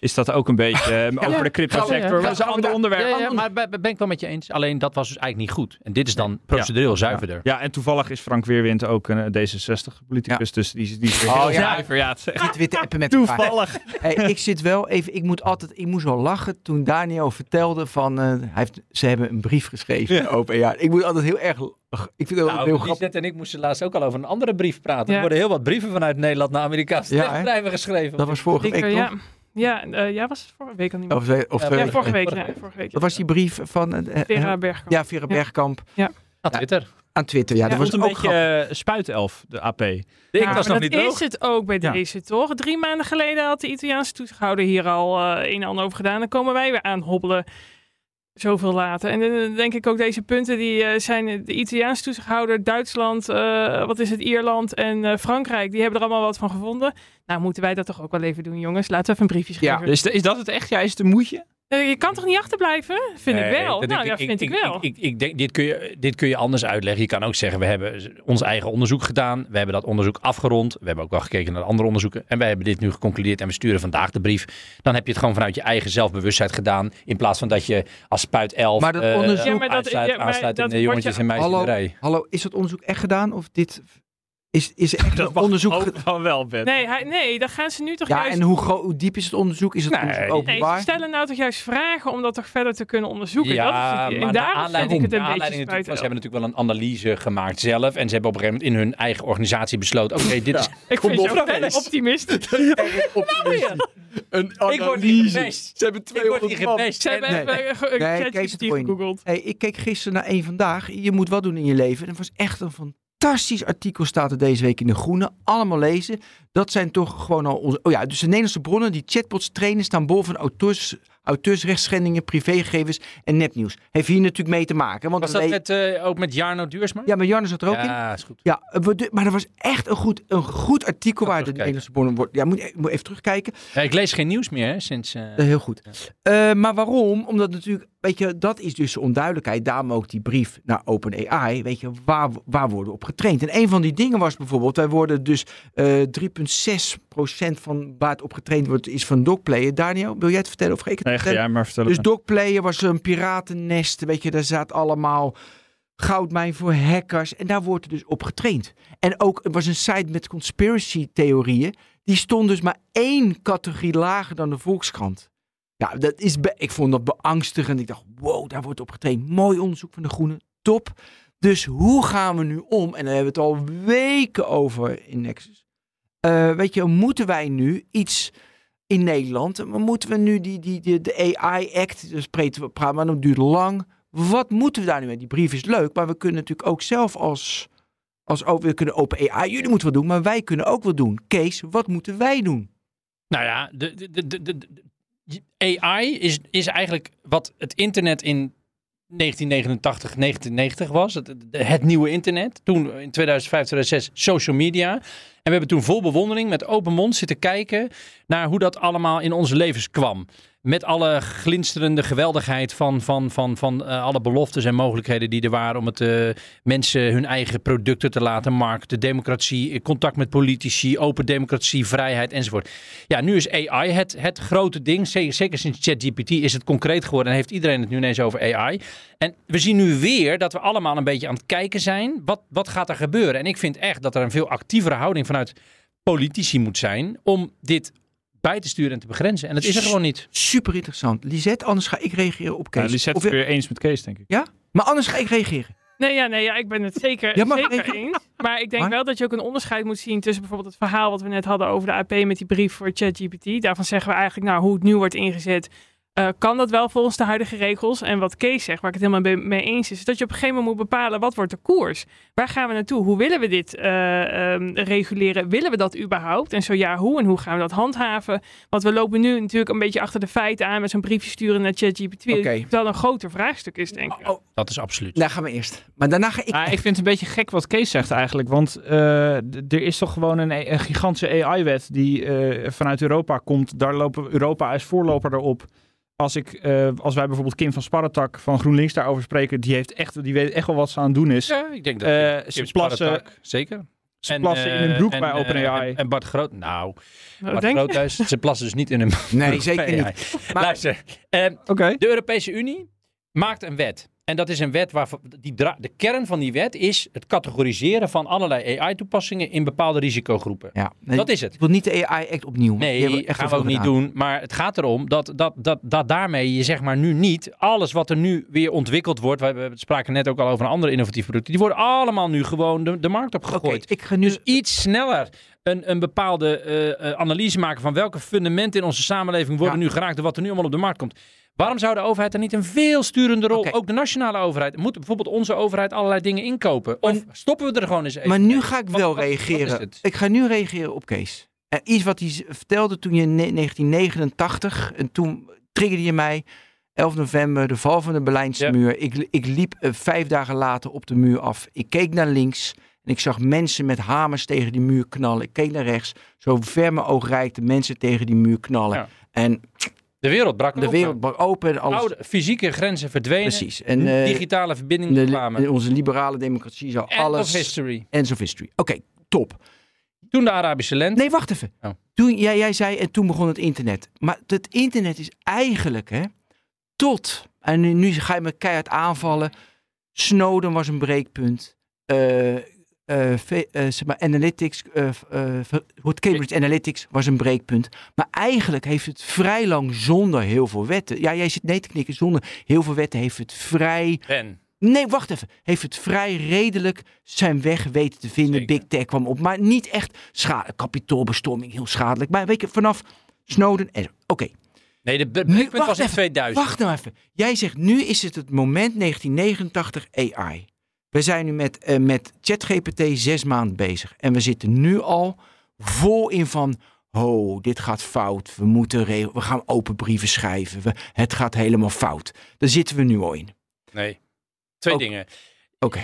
Speaker 5: is dat ook een beetje eh, over de crypto sector.
Speaker 3: Ja,
Speaker 5: Maar
Speaker 3: ja.
Speaker 5: dat is een ander onderwerp.
Speaker 4: Ja, ja, maar ben ben ik wel met je eens. Alleen dat was dus eigenlijk niet goed. En dit is dan procedureel zuiverder.
Speaker 5: Ja, en toevallig is Frank Weerwind ook een D66-politicus, dus die, is- die
Speaker 2: Oh, ja.
Speaker 5: zuiver. Ja, het is echt
Speaker 2: Zitten weer te appen met elkaar.
Speaker 5: toevallig.
Speaker 2: Hey, ik zit wel even, ik moet altijd, ik moest wel lachen toen Daniel vertelde van, eh, hij heeft, ze hebben een brief geschreven.
Speaker 5: Ja.
Speaker 2: Open, ja. Ik moet altijd heel erg, ik vind het altijd
Speaker 4: Nou,
Speaker 2: heel grappig.
Speaker 4: Lisette en ik moesten laatst ook al over een andere brief praten.
Speaker 3: Ja.
Speaker 4: Er worden heel wat brieven vanuit Nederland naar Amerikaanse
Speaker 2: Ja,
Speaker 4: techbedrijven geschreven.
Speaker 2: Dat was vorige week,
Speaker 3: eh,
Speaker 2: toch?
Speaker 3: ja, ja, eh, ja, was het vorige week al niet meer?
Speaker 2: Of, twee- of
Speaker 4: Ja,
Speaker 2: twee
Speaker 3: ja, vorige week. Ja, vorige week.
Speaker 2: Dat was die brief van, eh, eh,
Speaker 3: Vera Bergkamp.
Speaker 2: ja, Vera Bergkamp
Speaker 4: Ah, Twitter.
Speaker 2: aan Twitter. Ja, dat
Speaker 3: Ja,
Speaker 2: was
Speaker 5: een
Speaker 2: ook
Speaker 5: beetje
Speaker 2: grappig.
Speaker 5: spuitelf, de AP.
Speaker 4: Ik
Speaker 3: Ja,
Speaker 4: was nog niet
Speaker 3: dat is het ook bij
Speaker 5: Ja.
Speaker 3: deze, toch? Drie maanden geleden had de Italiaanse toezichthouder hier al eh, een en ander over gedaan. Dan komen wij weer aan hobbelen. Zoveel later. En dan denk ik ook deze punten die eh, zijn de Italiaanse toezichthouder, Duitsland, eh, wat is het, Ierland en eh, Frankrijk. Die hebben er allemaal wat van gevonden. Nou, moeten wij dat toch ook wel even doen, jongens. Laten we even een briefje
Speaker 2: Ja.
Speaker 3: schrijven.
Speaker 5: Is, is dat het echt? Ja, is het een moedje?
Speaker 3: Eh, je kan toch niet achterblijven? Vind ik
Speaker 4: Nee,
Speaker 3: wel.
Speaker 4: dat
Speaker 3: nou, ja, vind ik, wel.
Speaker 4: Ik, ik, ik denk, dit, kun je, dit kun je anders uitleggen. Je kan ook zeggen, we hebben ons eigen onderzoek gedaan. We hebben dat onderzoek afgerond. We hebben ook wel gekeken naar andere onderzoeken. En wij hebben dit nu geconcludeerd en we sturen vandaag de brief. Dan heb je het gewoon vanuit je eigen zelfbewustzijn gedaan. In plaats van dat je als spuit 11
Speaker 2: Maar dat
Speaker 4: eh,
Speaker 2: onderzoek-
Speaker 3: Ja, maar dat-
Speaker 4: aansluit,
Speaker 3: ja, maar
Speaker 4: aansluit in
Speaker 3: dat
Speaker 4: de jongetjes
Speaker 3: je-
Speaker 4: en meisjes in
Speaker 2: Hallo,
Speaker 4: de rij.
Speaker 2: hallo, is dat onderzoek echt gedaan? Of dit, is, is er echt een
Speaker 5: mag
Speaker 2: onderzoek
Speaker 5: van wel, Ben.
Speaker 3: Nee, hij, nee, dan gaan ze nu toch
Speaker 2: Ja,
Speaker 3: juist...
Speaker 2: en hoe, diep is het onderzoek? Is het
Speaker 4: Nee.
Speaker 2: onderzoek
Speaker 3: Nee,
Speaker 2: openbaar?
Speaker 3: ze stellen nou toch juist vragen om dat toch verder te kunnen onderzoeken. dat is het,
Speaker 4: maar
Speaker 3: en daarom vind ik het een beetje
Speaker 4: aanleiding was, ze hebben natuurlijk wel een analyse gemaakt zelf. En ze hebben op een gegeven moment in hun eigen organisatie besloten. Oké, dit is...
Speaker 3: Ik vind je ook wel een
Speaker 4: Kees.
Speaker 3: optimist.
Speaker 2: Een
Speaker 4: Ik word niet
Speaker 2: analyse.
Speaker 4: gepest.
Speaker 2: Ze hebben
Speaker 4: Ik word
Speaker 2: 200
Speaker 4: niet
Speaker 2: man.
Speaker 3: Ze hebben
Speaker 2: Nee.
Speaker 3: eh, ge-
Speaker 2: Nee, dat niet.
Speaker 3: gegoogeld.
Speaker 2: Hey, ik keek gisteren naar één vandaag. Je moet wat doen in je leven. En het was echt een fantastisch artikel staat er deze week in De Groene. Allemaal lezen. Dat zijn toch gewoon al onze... Oh ja, dus de Nederlandse bronnen die chatbots trainen... staan bol van auteurs, privégegevens en nepnieuws. Heeft hier natuurlijk mee te maken. Want
Speaker 4: Was dat met, eh, ook met Jarno Duursma?
Speaker 2: Ja, maar Janne zat er ook in.
Speaker 4: Ja, is goed.
Speaker 2: Ja, maar dat was echt een goed, een goed artikel waar de. Nederlandse bronnen wordt. Ja, moet, even terugkijken.
Speaker 4: Ja, ik lees geen nieuws meer hè, sinds... Eh,
Speaker 2: heel goed. Eh, maar waarom? Omdat natuurlijk, weet je, dat is dus de onduidelijkheid. Daarom ook die brief naar OpenAI. Weet je, waar, waar worden we op getraind? En een van die dingen was bijvoorbeeld, wij worden dus eh 3,6% van waar het op getraind wordt, is van dogplayer. Daniel, wil jij het vertellen of ga ik het
Speaker 5: Nee, ga jij maar vertellen.
Speaker 2: Dus dogplayer was een piratennest. Weet je, daar zat allemaal goudmijn voor hackers. En daar wordt er dus op getraind. En ook, er was een site met conspiracy theorieën. Die stond dus maar één categorie lager dan de Volkskrant. Ja, dat is ik vond dat beangstigend. Ik dacht, wow, daar wordt op getraind. Mooi onderzoek van de Groenen. Top. Dus hoe gaan we nu om? En daar hebben we het al weken over in Nexus. Eh, weet je, moeten wij nu iets in Nederland? Moeten we nu die, die, de AI-act, dus praten maar dat duurt lang. Wat moeten we daar nu mee? Die brief is leuk, maar we kunnen natuurlijk ook zelf als, als we kunnen open AI, jullie moeten wat doen, maar wij kunnen ook wat doen. Kees, wat moeten wij doen?
Speaker 4: Nou ja, de, de- de- AI is, is eigenlijk wat het internet in 1989, 1990 was. Het, het nieuwe internet. Toen in 2005, 2006 social media. En we hebben toen vol bewondering met open mond zitten kijken naar hoe dat allemaal in onze levens kwam. Met alle glinsterende geweldigheid van, van, van, van eh, alle beloftes en mogelijkheden die er waren om het eh, mensen hun eigen producten te laten markten. Democratie, in contact met politici, open democratie, vrijheid enzovoort. Ja, nu is AI het, het grote ding. Zeker sinds ChatGPT is het concreet geworden en heeft iedereen het nu ineens over AI. En we zien nu weer dat we allemaal een beetje aan het kijken zijn. Wat, wat gaat er gebeuren? En ik vind echt dat er een veel actievere houding vanuit politici moet zijn om dit bij te sturen en te begrenzen. En dat is er gewoon niet.
Speaker 2: Super interessant. Lisette, anders ga ik reageren op Kees.
Speaker 5: Ja, Lisette
Speaker 2: Of
Speaker 5: is weer eens met Kees, denk ik.
Speaker 2: Maar anders ga ik reageren.
Speaker 3: Nee, ja, nee, ja, ik ben het zeker,
Speaker 2: Ja, maar-
Speaker 3: zeker eens. Maar ik denk
Speaker 2: Maar-
Speaker 3: wel dat je ook een onderscheid moet zien tussen bijvoorbeeld het verhaal wat we net hadden over de AP met die brief voor ChatGPT. Daarvan zeggen we eigenlijk, nou, hoe het nu wordt ingezet, eh, kan dat wel volgens de huidige regels. En wat Kees zegt, waar ik het helemaal mee- eens is, is dat je op een gegeven moment moet bepalen wat wordt de koers. Waar gaan we naartoe? Hoe willen we dit eh, ehm, reguleren? Willen we dat überhaupt? En zo ja, hoe en hoe gaan we dat handhaven? Want we lopen nu natuurlijk een beetje achter de feiten aan met zo'n briefje sturen naar ChatGPT.
Speaker 2: Oké.
Speaker 3: Terwijl dat een groter vraagstuk is, denk ik.
Speaker 2: Oh,
Speaker 4: Dat is absoluut.
Speaker 2: daar gaan we eerst. Maar daarna ga ik...
Speaker 5: Ah, ik vind het een beetje gek wat Kees zegt eigenlijk. Want eh, er is toch gewoon een, een gigantische AI-wet die eh, vanuit Europa komt. Daar lopen Europa als voorloper erop. Als, ik, eh, als wij bijvoorbeeld Kim van Sparretak van GroenLinks daarover spreken, die, heeft echt, die weet echt wel wat ze aan het doen is.
Speaker 4: Ja, ik denk dat
Speaker 5: Eh,
Speaker 4: Kim
Speaker 5: ze plassen-
Speaker 4: zeker.
Speaker 5: Ze plassen in hun broek bij OpenAI.
Speaker 4: En, en Bart Groot, nou,
Speaker 3: Wat
Speaker 4: Bart
Speaker 3: je?
Speaker 4: Groothuis, ze plassen dus niet in hun
Speaker 2: Nee,
Speaker 4: broek
Speaker 2: zeker
Speaker 4: bij
Speaker 2: niet. Maar-
Speaker 4: Luister, eh,
Speaker 5: Oké.
Speaker 4: de Europese Unie maakt een wet. En dat is een wet waar die dra- de kern van die wet is het categoriseren van allerlei AI-toepassingen in bepaalde risicogroepen.
Speaker 2: Ja, nee,
Speaker 4: Dat is het.
Speaker 2: Ik wil niet de AI-act opnieuw.
Speaker 4: Nee,
Speaker 2: echt
Speaker 4: gaan we ook niet doen. Maar het gaat erom dat, dat, dat, dat daarmee je zeg maar nu niet alles wat er nu weer ontwikkeld wordt. We spraken net ook al over een andere innovatieve producten. Die worden allemaal nu gewoon de, de markt op
Speaker 2: Oké,
Speaker 4: gegooid.
Speaker 2: ik ga nu...
Speaker 4: Dus iets sneller een, een bepaalde eh, eh, analyse maken van welke fundamenten in onze samenleving worden
Speaker 2: Ja.
Speaker 4: nu geraakt door wat er nu allemaal op de markt komt. Waarom zou de overheid er niet een veel sturende rol, ook de nationale overheid, moet bijvoorbeeld onze overheid allerlei dingen inkopen? Of stoppen we er gewoon eens even
Speaker 2: Maar nu ga ik
Speaker 4: Wat-
Speaker 2: wel
Speaker 4: wat- wat is
Speaker 2: reageren. ik ga nu reageren op Kees. Eh, iets wat hij vertelde toen je in ne- 1989, en toen triggerde je mij, 11 november, de val van de Berlijnse
Speaker 4: Ja.
Speaker 2: muur. Ik, ik liep eh, vijf dagen later op de muur af. Ik keek naar links en ik zag mensen met hamers tegen die muur knallen. Ik keek naar rechts, zo ver mijn oog reikte, mensen tegen die muur knallen.
Speaker 4: Ja.
Speaker 2: En
Speaker 4: De wereld brak
Speaker 2: de
Speaker 4: open.
Speaker 2: wereld brak open en alles.
Speaker 4: Oude fysieke grenzen verdwenen.
Speaker 2: Precies. En eh,
Speaker 4: digitale verbindingen
Speaker 2: de-
Speaker 4: kwamen.
Speaker 2: de- onze liberale democratie zou
Speaker 4: End
Speaker 2: alles...
Speaker 4: of history.
Speaker 2: End of history. Oké, top.
Speaker 4: Toen de Arabische lente.
Speaker 2: Nee, wacht even.
Speaker 4: Oh.
Speaker 2: Toen, jij, jij zei, en toen begon het internet. Maar het internet is eigenlijk, hè, tot, en nu, nu ga je me keihard aanvallen. Snowden was een breekpunt. Eh, eh, zeg maar, Analytics, eh, Cambridge Analytics was een breekpunt. Maar eigenlijk heeft het vrij lang zonder heel veel wetten. Ja, jij zit nee te knikken. Zonder heel veel wetten heeft het vrij. Nee, wacht even. Heeft het vrij redelijk zijn weg weten te vinden.
Speaker 4: Zeker.
Speaker 2: Big Tech kwam op. Maar niet echt schadelijk. Kapitoolbestorming, heel schadelijk. Maar weet je, vanaf Snowden. Oké,
Speaker 4: Nee, de, breekpunt
Speaker 2: wacht
Speaker 4: was in
Speaker 2: even,
Speaker 4: 2000.
Speaker 2: wacht nou even. Jij zegt, nu is het het moment 1989 AI. We zijn nu met, eh, met ChatGPT zes maanden bezig. En we zitten nu al vol in van... Oh, dit gaat fout. We moeten we gaan open brieven schrijven. We, het gaat helemaal fout. Daar zitten we nu al in.
Speaker 4: Nee. Twee dingen.
Speaker 2: Oké.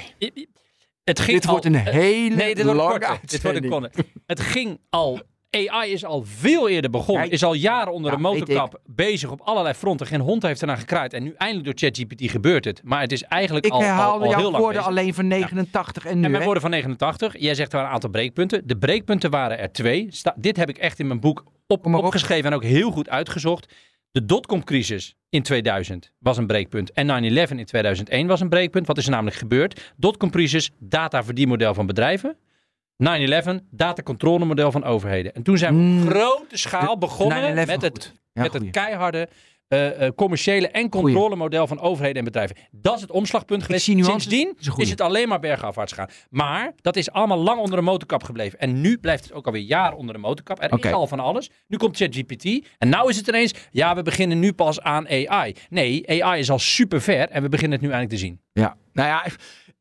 Speaker 4: Het ging
Speaker 2: Dit wordt
Speaker 4: al,
Speaker 2: een
Speaker 4: eh,
Speaker 2: hele
Speaker 4: Nee, dit wordt een
Speaker 2: lange
Speaker 4: korte. Dit wordt een. Het ging al. AI is al veel eerder begonnen.
Speaker 2: Ja,
Speaker 4: Is al jaren onder
Speaker 2: ja,
Speaker 4: de motorkap bezig op allerlei fronten. Geen hond heeft ernaar gekraaid. En nu eindelijk door ChatGPT gebeurt het. Maar het is eigenlijk
Speaker 2: Ik
Speaker 4: al, al, heel lang
Speaker 2: woorden
Speaker 4: bezig.
Speaker 2: alleen van 89 en nu.
Speaker 4: En wij
Speaker 2: hè?
Speaker 4: worden van 89. Jij zegt er waren een aantal breekpunten. De breekpunten waren er twee. Sta- dit heb ik echt in mijn boek op. opgeschreven en ook heel goed uitgezocht. De dotcom-crisis in 2000 was een breekpunt. En 9-11 in 2001 was een breekpunt. Wat is er namelijk gebeurd? Dotcom-crisis, dataverdienmodel van bedrijven. 9-11, datacontrolemodel van overheden. En toen zijn we
Speaker 2: Mm.
Speaker 4: op grote schaal begonnen
Speaker 2: 9/11
Speaker 4: met, het.
Speaker 2: Ja,
Speaker 4: met het keiharde eh, eh, commerciële en controlemodel van overheden en bedrijven. Dat is het omslagpunt geweest. Sindsdien
Speaker 2: is
Speaker 4: is het alleen maar bergafwaarts gegaan. Maar dat is allemaal lang onder de motorkap gebleven. En nu blijft het ook alweer jaren onder de motorkap. Er
Speaker 2: Oké.
Speaker 4: is al van alles. Nu komt ChatGPT. En nou is het ineens, ja, we beginnen nu pas aan AI. Nee, AI is al super ver en we beginnen het nu eindelijk te zien.
Speaker 2: Ja, nou ja,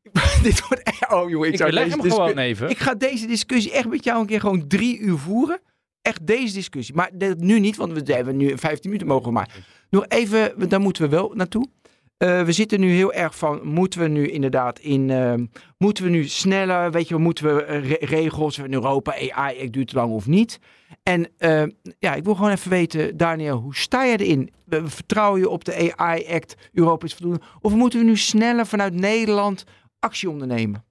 Speaker 2: dit wordt echt... Oh ik,
Speaker 4: leg hem gewoon even.
Speaker 2: Ik ga deze discussie echt met jou een keer gewoon drie uur voeren. Echt deze discussie. Maar dat nu niet, want we hebben nu 15 minuten mogen maken. Nog even, daar moeten we wel naartoe. Eh, we zitten nu heel erg van, moeten we nu inderdaad in, eh, moeten we nu sneller, weet je, moeten we eh, re- regels in Europa, AI, ik duurt te lang of niet? En eh, ja, ik wil gewoon even weten, Daniel, hoe sta je erin? Vertrouw je op de AI-act, Europa is voldoende? Of moeten we nu sneller vanuit Nederland actie ondernemen?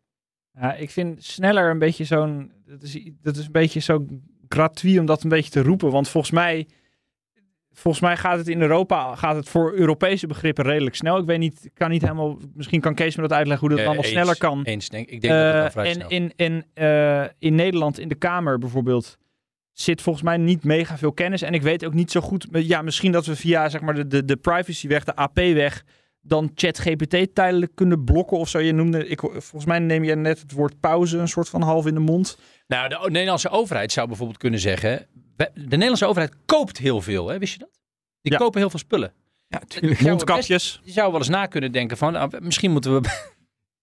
Speaker 5: Ja, ik vind sneller een beetje zo'n. Dat is, dat is een beetje zo gratuit om dat een beetje te roepen. Want volgens mij. Volgens mij gaat het in Europa gaat het voor Europese begrippen redelijk snel. Ik weet niet, ik kan niet helemaal. Misschien kan Kees me dat uitleggen hoe dat allemaal
Speaker 4: eens.
Speaker 5: sneller kan.
Speaker 4: Eens, denk ik. Denk dat het wel
Speaker 5: Eh,
Speaker 4: vrij
Speaker 5: en
Speaker 4: snel
Speaker 5: in, in, eh, in Nederland, in de Kamer bijvoorbeeld, zit volgens mij niet mega veel kennis. En ik weet ook niet zo goed. Ja, misschien dat we via zeg maar, de, de, de privacyweg, de AP-weg, dan ChatGPT tijdelijk kunnen blokken of zo. Je noemde, ik, volgens mij neem je net het woord pauze een soort van half in de mond.
Speaker 4: Nou, de Nederlandse overheid zou bijvoorbeeld kunnen zeggen... De Nederlandse overheid koopt heel veel, hè? wist je dat? Die
Speaker 5: Ja.
Speaker 4: kopen heel veel spullen.
Speaker 2: Ja, tuurlijk.
Speaker 5: Mondkapjes.
Speaker 4: Je zou wel eens na kunnen denken van... nou, misschien moeten we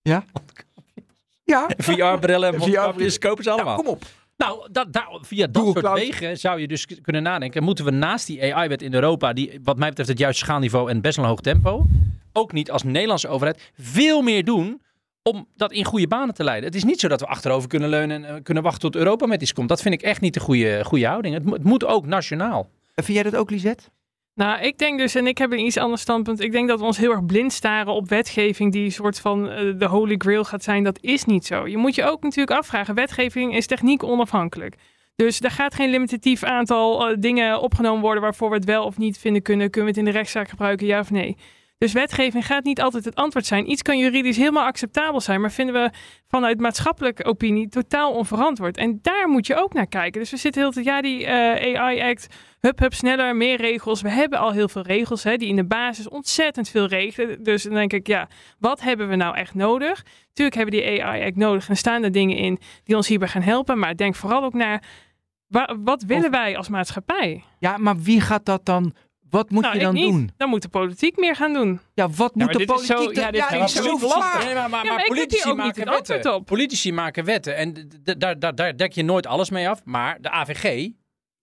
Speaker 2: Ja,
Speaker 4: en
Speaker 2: VR-brillen.
Speaker 4: mondkapjes kopen ze allemaal.
Speaker 2: Nou, kom op.
Speaker 4: Nou, dat, daar, via dat
Speaker 2: Google
Speaker 4: soort
Speaker 2: Cloud.
Speaker 4: wegen zou je dus kunnen nadenken. Moeten we naast die AI-wet in Europa, die wat mij betreft het juiste schaalniveau en best wel een hoog tempo, ook niet als Nederlandse overheid veel meer doen om dat in goede banen te leiden. Het is niet zo dat we achterover kunnen leunen en eh, kunnen wachten tot Europa met iets komt. Dat vind ik echt niet de goede, goede houding. Het, het moet ook nationaal.
Speaker 2: En Vind jij dat ook, Lisette?
Speaker 3: Nou, ik denk dus, en ik heb een iets ander standpunt. Ik denk dat we ons heel erg blind staren op wetgeving die een soort van eh, de holy grail gaat zijn. Dat is niet zo. Je moet je ook natuurlijk afvragen. Wetgeving is techniek onafhankelijk. Dus er gaat geen limitatief aantal eh, dingen opgenomen worden waarvoor we het wel of niet vinden kunnen. Kunnen we het in de rechtszaak gebruiken, ja of nee? Dus wetgeving gaat niet altijd het antwoord zijn. Iets kan juridisch helemaal acceptabel zijn, maar vinden we vanuit maatschappelijke opinie totaal onverantwoord. En daar moet je ook naar kijken. Dus we zitten heel tijd, ja, die eh, AI-act, hup, hup, sneller, meer regels. We hebben al heel veel regels, hè, die in de basis ontzettend veel regelen. Dus dan denk ik, ja, wat hebben we nou echt nodig? Tuurlijk hebben we die AI-act nodig en staan er dingen in die ons hierbij gaan helpen. Maar denk vooral ook naar, wa- wat willen wij als maatschappij?
Speaker 2: Ja, maar wie gaat dat dan... Wat moet
Speaker 3: Nou,
Speaker 2: je
Speaker 3: ik
Speaker 2: dan
Speaker 3: niet.
Speaker 2: doen?
Speaker 3: Dan moet de politiek meer gaan doen.
Speaker 2: Ja, wat moet de
Speaker 5: zo-
Speaker 2: politiek...
Speaker 5: ja, dit
Speaker 2: ja,
Speaker 5: is zo lastig.
Speaker 4: Nee, maar, maar,
Speaker 3: Ja,
Speaker 4: maar politici maken wetten.
Speaker 3: op.
Speaker 4: Politici maken wetten. En daar, daar, daar dek je nooit alles mee af. Maar de AVG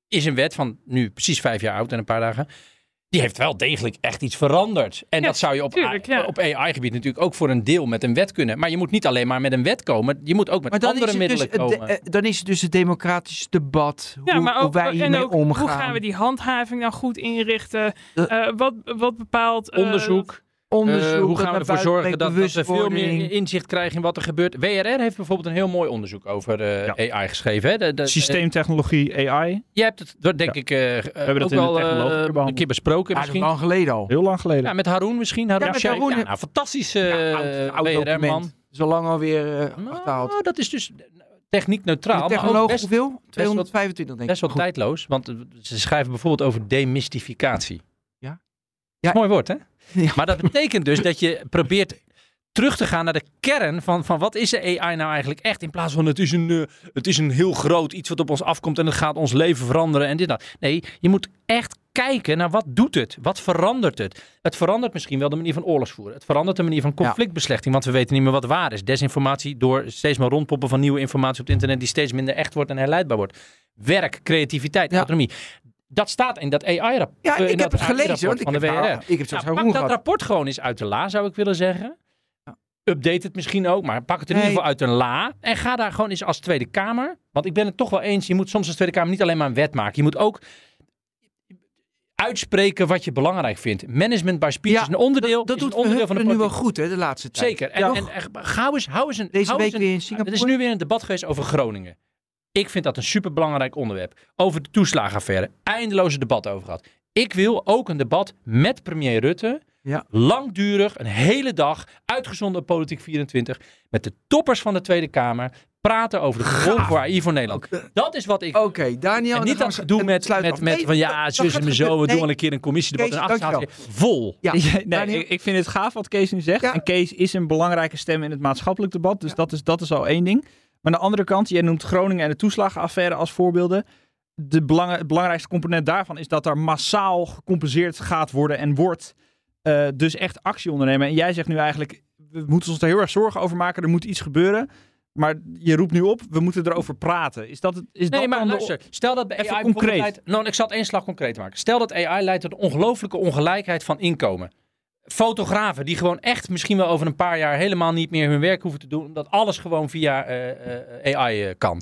Speaker 4: is een wet van nu precies vijf jaar oud en een paar dagen. Die heeft wel degelijk echt iets veranderd. En
Speaker 3: Ja,
Speaker 4: dat zou je op,
Speaker 3: tuurlijk, ja.
Speaker 4: op AI-gebied natuurlijk ook voor een deel met een wet kunnen. Maar je moet niet alleen maar met een wet komen. Je moet ook met
Speaker 2: Maar
Speaker 4: andere
Speaker 2: dus,
Speaker 4: middelen
Speaker 2: het-
Speaker 4: komen.
Speaker 2: eh, dan is het dus het democratisch debat.
Speaker 3: Ja,
Speaker 2: hoe,
Speaker 3: maar
Speaker 2: hoe
Speaker 3: ook,
Speaker 2: wij
Speaker 3: en
Speaker 2: hiermee
Speaker 3: ook
Speaker 2: omgaan.
Speaker 3: hoe gaan we die handhaving nou goed inrichten?
Speaker 2: Eh,
Speaker 3: Eh, wat, wat bepaalt... eh,
Speaker 4: Onderzoek.
Speaker 2: Onderzoek,
Speaker 4: Eh, hoe gaan we ervoor zorgen dat, dat we veel meer inzicht krijgen in wat er gebeurt? WRR heeft bijvoorbeeld een heel mooi onderzoek over eh, AI geschreven. Hè? De, de-
Speaker 5: Systeemtechnologie AI.
Speaker 4: Jij hebt het, dat denk ik, eh we
Speaker 5: hebben dat
Speaker 4: ook
Speaker 5: in
Speaker 4: eh,
Speaker 5: technologie
Speaker 4: een keer besproken misschien.
Speaker 2: lang geleden al.
Speaker 5: Heel lang geleden.
Speaker 4: Ja, met Haroon misschien. Haroon
Speaker 2: Ja, met
Speaker 4: Sheikh.
Speaker 2: Haroon.
Speaker 4: Ja, nou, fantastische
Speaker 2: Ja, oud-
Speaker 4: eh,
Speaker 2: oud
Speaker 4: WRR-man.
Speaker 2: Zo lang alweer eh achterhaald.
Speaker 4: Nou, dat is dus techniek
Speaker 2: De
Speaker 4: neutraal, maar ook
Speaker 2: technoloog
Speaker 4: best,
Speaker 2: hoeveel? 225 denk ik.
Speaker 4: best wel
Speaker 2: Goed.
Speaker 4: tijdloos. Want ze schrijven bijvoorbeeld over demystificatie.
Speaker 2: Ja.
Speaker 4: Dat
Speaker 2: Ja.
Speaker 4: is een mooi woord, hè?
Speaker 2: Ja.
Speaker 4: Maar dat betekent dus dat je probeert terug te gaan naar de kern van, van wat is de AI nou eigenlijk echt? In plaats van het is, een, eh, het is een heel groot iets wat op ons afkomt en het gaat ons leven veranderen en dit dat. Nee, je moet echt kijken naar wat doet het? Wat verandert het? Het verandert misschien wel de manier van oorlogsvoeren. Het verandert de manier van conflictbeslechting, want we weten niet meer wat waar is. Desinformatie door steeds maar rondpoppen van nieuwe informatie op het internet die steeds minder echt wordt en herleidbaar wordt. Werk, creativiteit,
Speaker 2: Ja.
Speaker 4: autonomie. Dat staat in dat AI-rapport.
Speaker 2: Ja, ik heb het gelezen. Want ik
Speaker 4: van
Speaker 2: heb,
Speaker 4: de
Speaker 2: nou, ik heb
Speaker 4: Nou, pak dat
Speaker 2: gehad.
Speaker 4: rapport gewoon eens uit de la, zou ik willen zeggen. Update het misschien ook, maar pak het in
Speaker 2: Nee.
Speaker 4: ieder geval uit een la. En ga daar gewoon eens als Tweede Kamer. Want ik ben het toch wel eens, je moet soms als Tweede Kamer niet alleen maar een wet maken. Je moet ook uitspreken wat je belangrijk vindt. Management by speech
Speaker 2: Ja,
Speaker 4: is een onderdeel,
Speaker 2: Dat, dat doet
Speaker 4: onderdeel van de
Speaker 2: nu wel
Speaker 4: politiek.
Speaker 2: goed, hè, de laatste tijd.
Speaker 4: Zeker. En,
Speaker 2: Ja.
Speaker 4: en, en hou eens, hou eens een,
Speaker 2: Deze
Speaker 4: hou
Speaker 2: week
Speaker 4: eens een-
Speaker 2: weer in Singapore.
Speaker 4: er is nu weer een debat geweest over Groningen. Ik vind dat een superbelangrijk onderwerp. Over de toeslagenaffaire. Eindeloze debat over gehad. Ik wil ook een debat met premier Rutte.
Speaker 2: Ja.
Speaker 4: Langdurig, een hele dag, uitgezonden op Politiek 24. Met de toppers van de Tweede Kamer. praten over de gevolgen voor AI voor Nederland. Dat is wat ik...
Speaker 2: Oké, Daniel.
Speaker 4: en niet dat gedoe met, met, met
Speaker 2: Nee,
Speaker 4: van ja, zus en me zo, we
Speaker 2: Nee,
Speaker 4: doen wel een keer een commissiedebat.
Speaker 2: Kees,
Speaker 4: en
Speaker 2: dankjewel.
Speaker 4: Vol.
Speaker 2: Ja.
Speaker 5: nee, ik, ik vind het gaaf wat Kees nu zegt.
Speaker 2: Ja.
Speaker 5: En Kees is een belangrijke stem in het maatschappelijk debat. Dus dat, is, dat is al één ding. Maar aan de andere kant, jij noemt Groningen en de toeslagenaffaire als voorbeelden. De belang, het belangrijkste component daarvan is dat er massaal gecompenseerd gaat worden en wordt. Eh, dus echt actie ondernemen. En jij zegt nu eigenlijk, we moeten ons er heel erg zorgen over maken. Er moet iets gebeuren. Maar je roept nu op, we moeten erover praten. Is dat, het, is
Speaker 4: Nee,
Speaker 5: dat
Speaker 4: maar
Speaker 5: de-.
Speaker 4: Stel dat bij
Speaker 5: Even
Speaker 4: AI
Speaker 5: concreet.
Speaker 4: leidt- nou, ik zal het één slag concreet maken. Stel dat AI leidt tot een ongelooflijke ongelijkheid van inkomen. Fotografen die gewoon echt misschien wel over een paar jaar helemaal niet meer hun werk hoeven te doen. Omdat alles gewoon via eh, eh, AI eh, kan.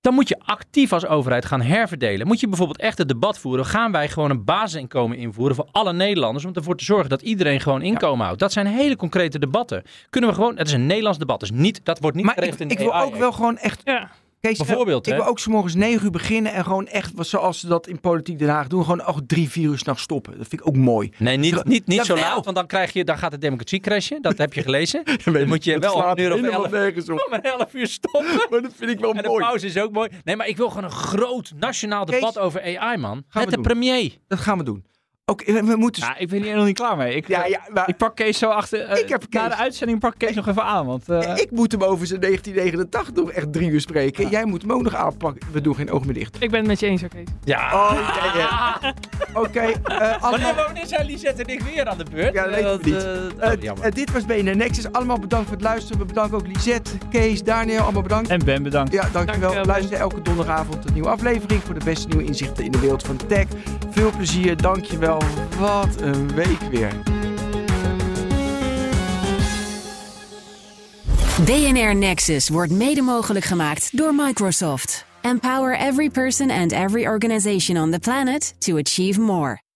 Speaker 4: Dan moet je actief als overheid gaan herverdelen. Moet je bijvoorbeeld echt het debat voeren. Gaan wij gewoon een basisinkomen invoeren voor alle Nederlanders. Om ervoor te zorgen dat iedereen gewoon inkomen houdt. Dat zijn hele concrete debatten. Kunnen we gewoon. Het is een Nederlands debat. Dus niet, dat wordt niet
Speaker 2: Maar
Speaker 4: geregeld
Speaker 2: ik,
Speaker 4: in
Speaker 2: ik
Speaker 4: de
Speaker 2: wil
Speaker 4: AI.
Speaker 2: ook wel gewoon echt
Speaker 3: Ja.
Speaker 2: Kees,
Speaker 4: Bijvoorbeeld,
Speaker 2: Ik
Speaker 4: hè?
Speaker 2: wil ook morgens 9 uur beginnen en gewoon echt, zoals ze dat in Politiek Den Haag doen, gewoon ook drie, vier uur s'nachts stoppen. Dat vind ik ook mooi.
Speaker 4: Nee, niet, niet, niet zo laat, want dan, krijg je, dan gaat de democratie crashen. Dat heb je gelezen. Dan moet je wel
Speaker 2: slaat
Speaker 4: een uur of elf, om een elf uur stoppen.
Speaker 2: Maar dat vind ik wel
Speaker 4: En de
Speaker 2: mooi.
Speaker 4: pauze is ook mooi. Nee, maar ik wil gewoon een groot nationaal
Speaker 2: Kees,
Speaker 4: debat over AI, man. Met de
Speaker 2: doen.
Speaker 4: premier.
Speaker 2: Dat gaan we doen. Oké, we, we moeten...
Speaker 5: Ja, ik ben hier nog niet klaar mee. Ik,
Speaker 2: Ja, ja, maar
Speaker 5: ik pak Kees zo achter. eh,
Speaker 2: Ik heb
Speaker 5: Na
Speaker 2: Kees.
Speaker 5: de uitzending pak ik Kees nog even aan. Want, eh,
Speaker 2: ik moet hem over zijn 1989 nog echt drie uur spreken. Jij moet hem ook nog aanpakken. We doen geen oog meer dicht.
Speaker 3: Ik ben het met je eens, oké.
Speaker 4: Ja.
Speaker 2: Oh, ja, ja. Oké, eh, allemaal...
Speaker 4: Wanneer, zijn Lisette en ik weer aan de beurt?
Speaker 2: Ja, dat weet ik
Speaker 4: Eh,
Speaker 2: niet.
Speaker 4: eh,
Speaker 2: Eh,
Speaker 4: oh, jammer.
Speaker 2: eh, dit was BNR Nexus. Allemaal bedankt voor het luisteren. We bedanken ook Lisette, Kees, Daniel. Allemaal bedankt.
Speaker 5: en Ben, bedankt.
Speaker 2: Ja, dankjewel.
Speaker 3: Dankjewel,
Speaker 2: Luister elke donderdagavond een nieuwe aflevering voor de beste nieuwe inzichten in de wereld van tech. Veel plezier, dankjewel. Wat een week weer.
Speaker 6: BNR Nexus wordt mede mogelijk gemaakt door Microsoft. Empower every person and every organization on the planet to achieve more.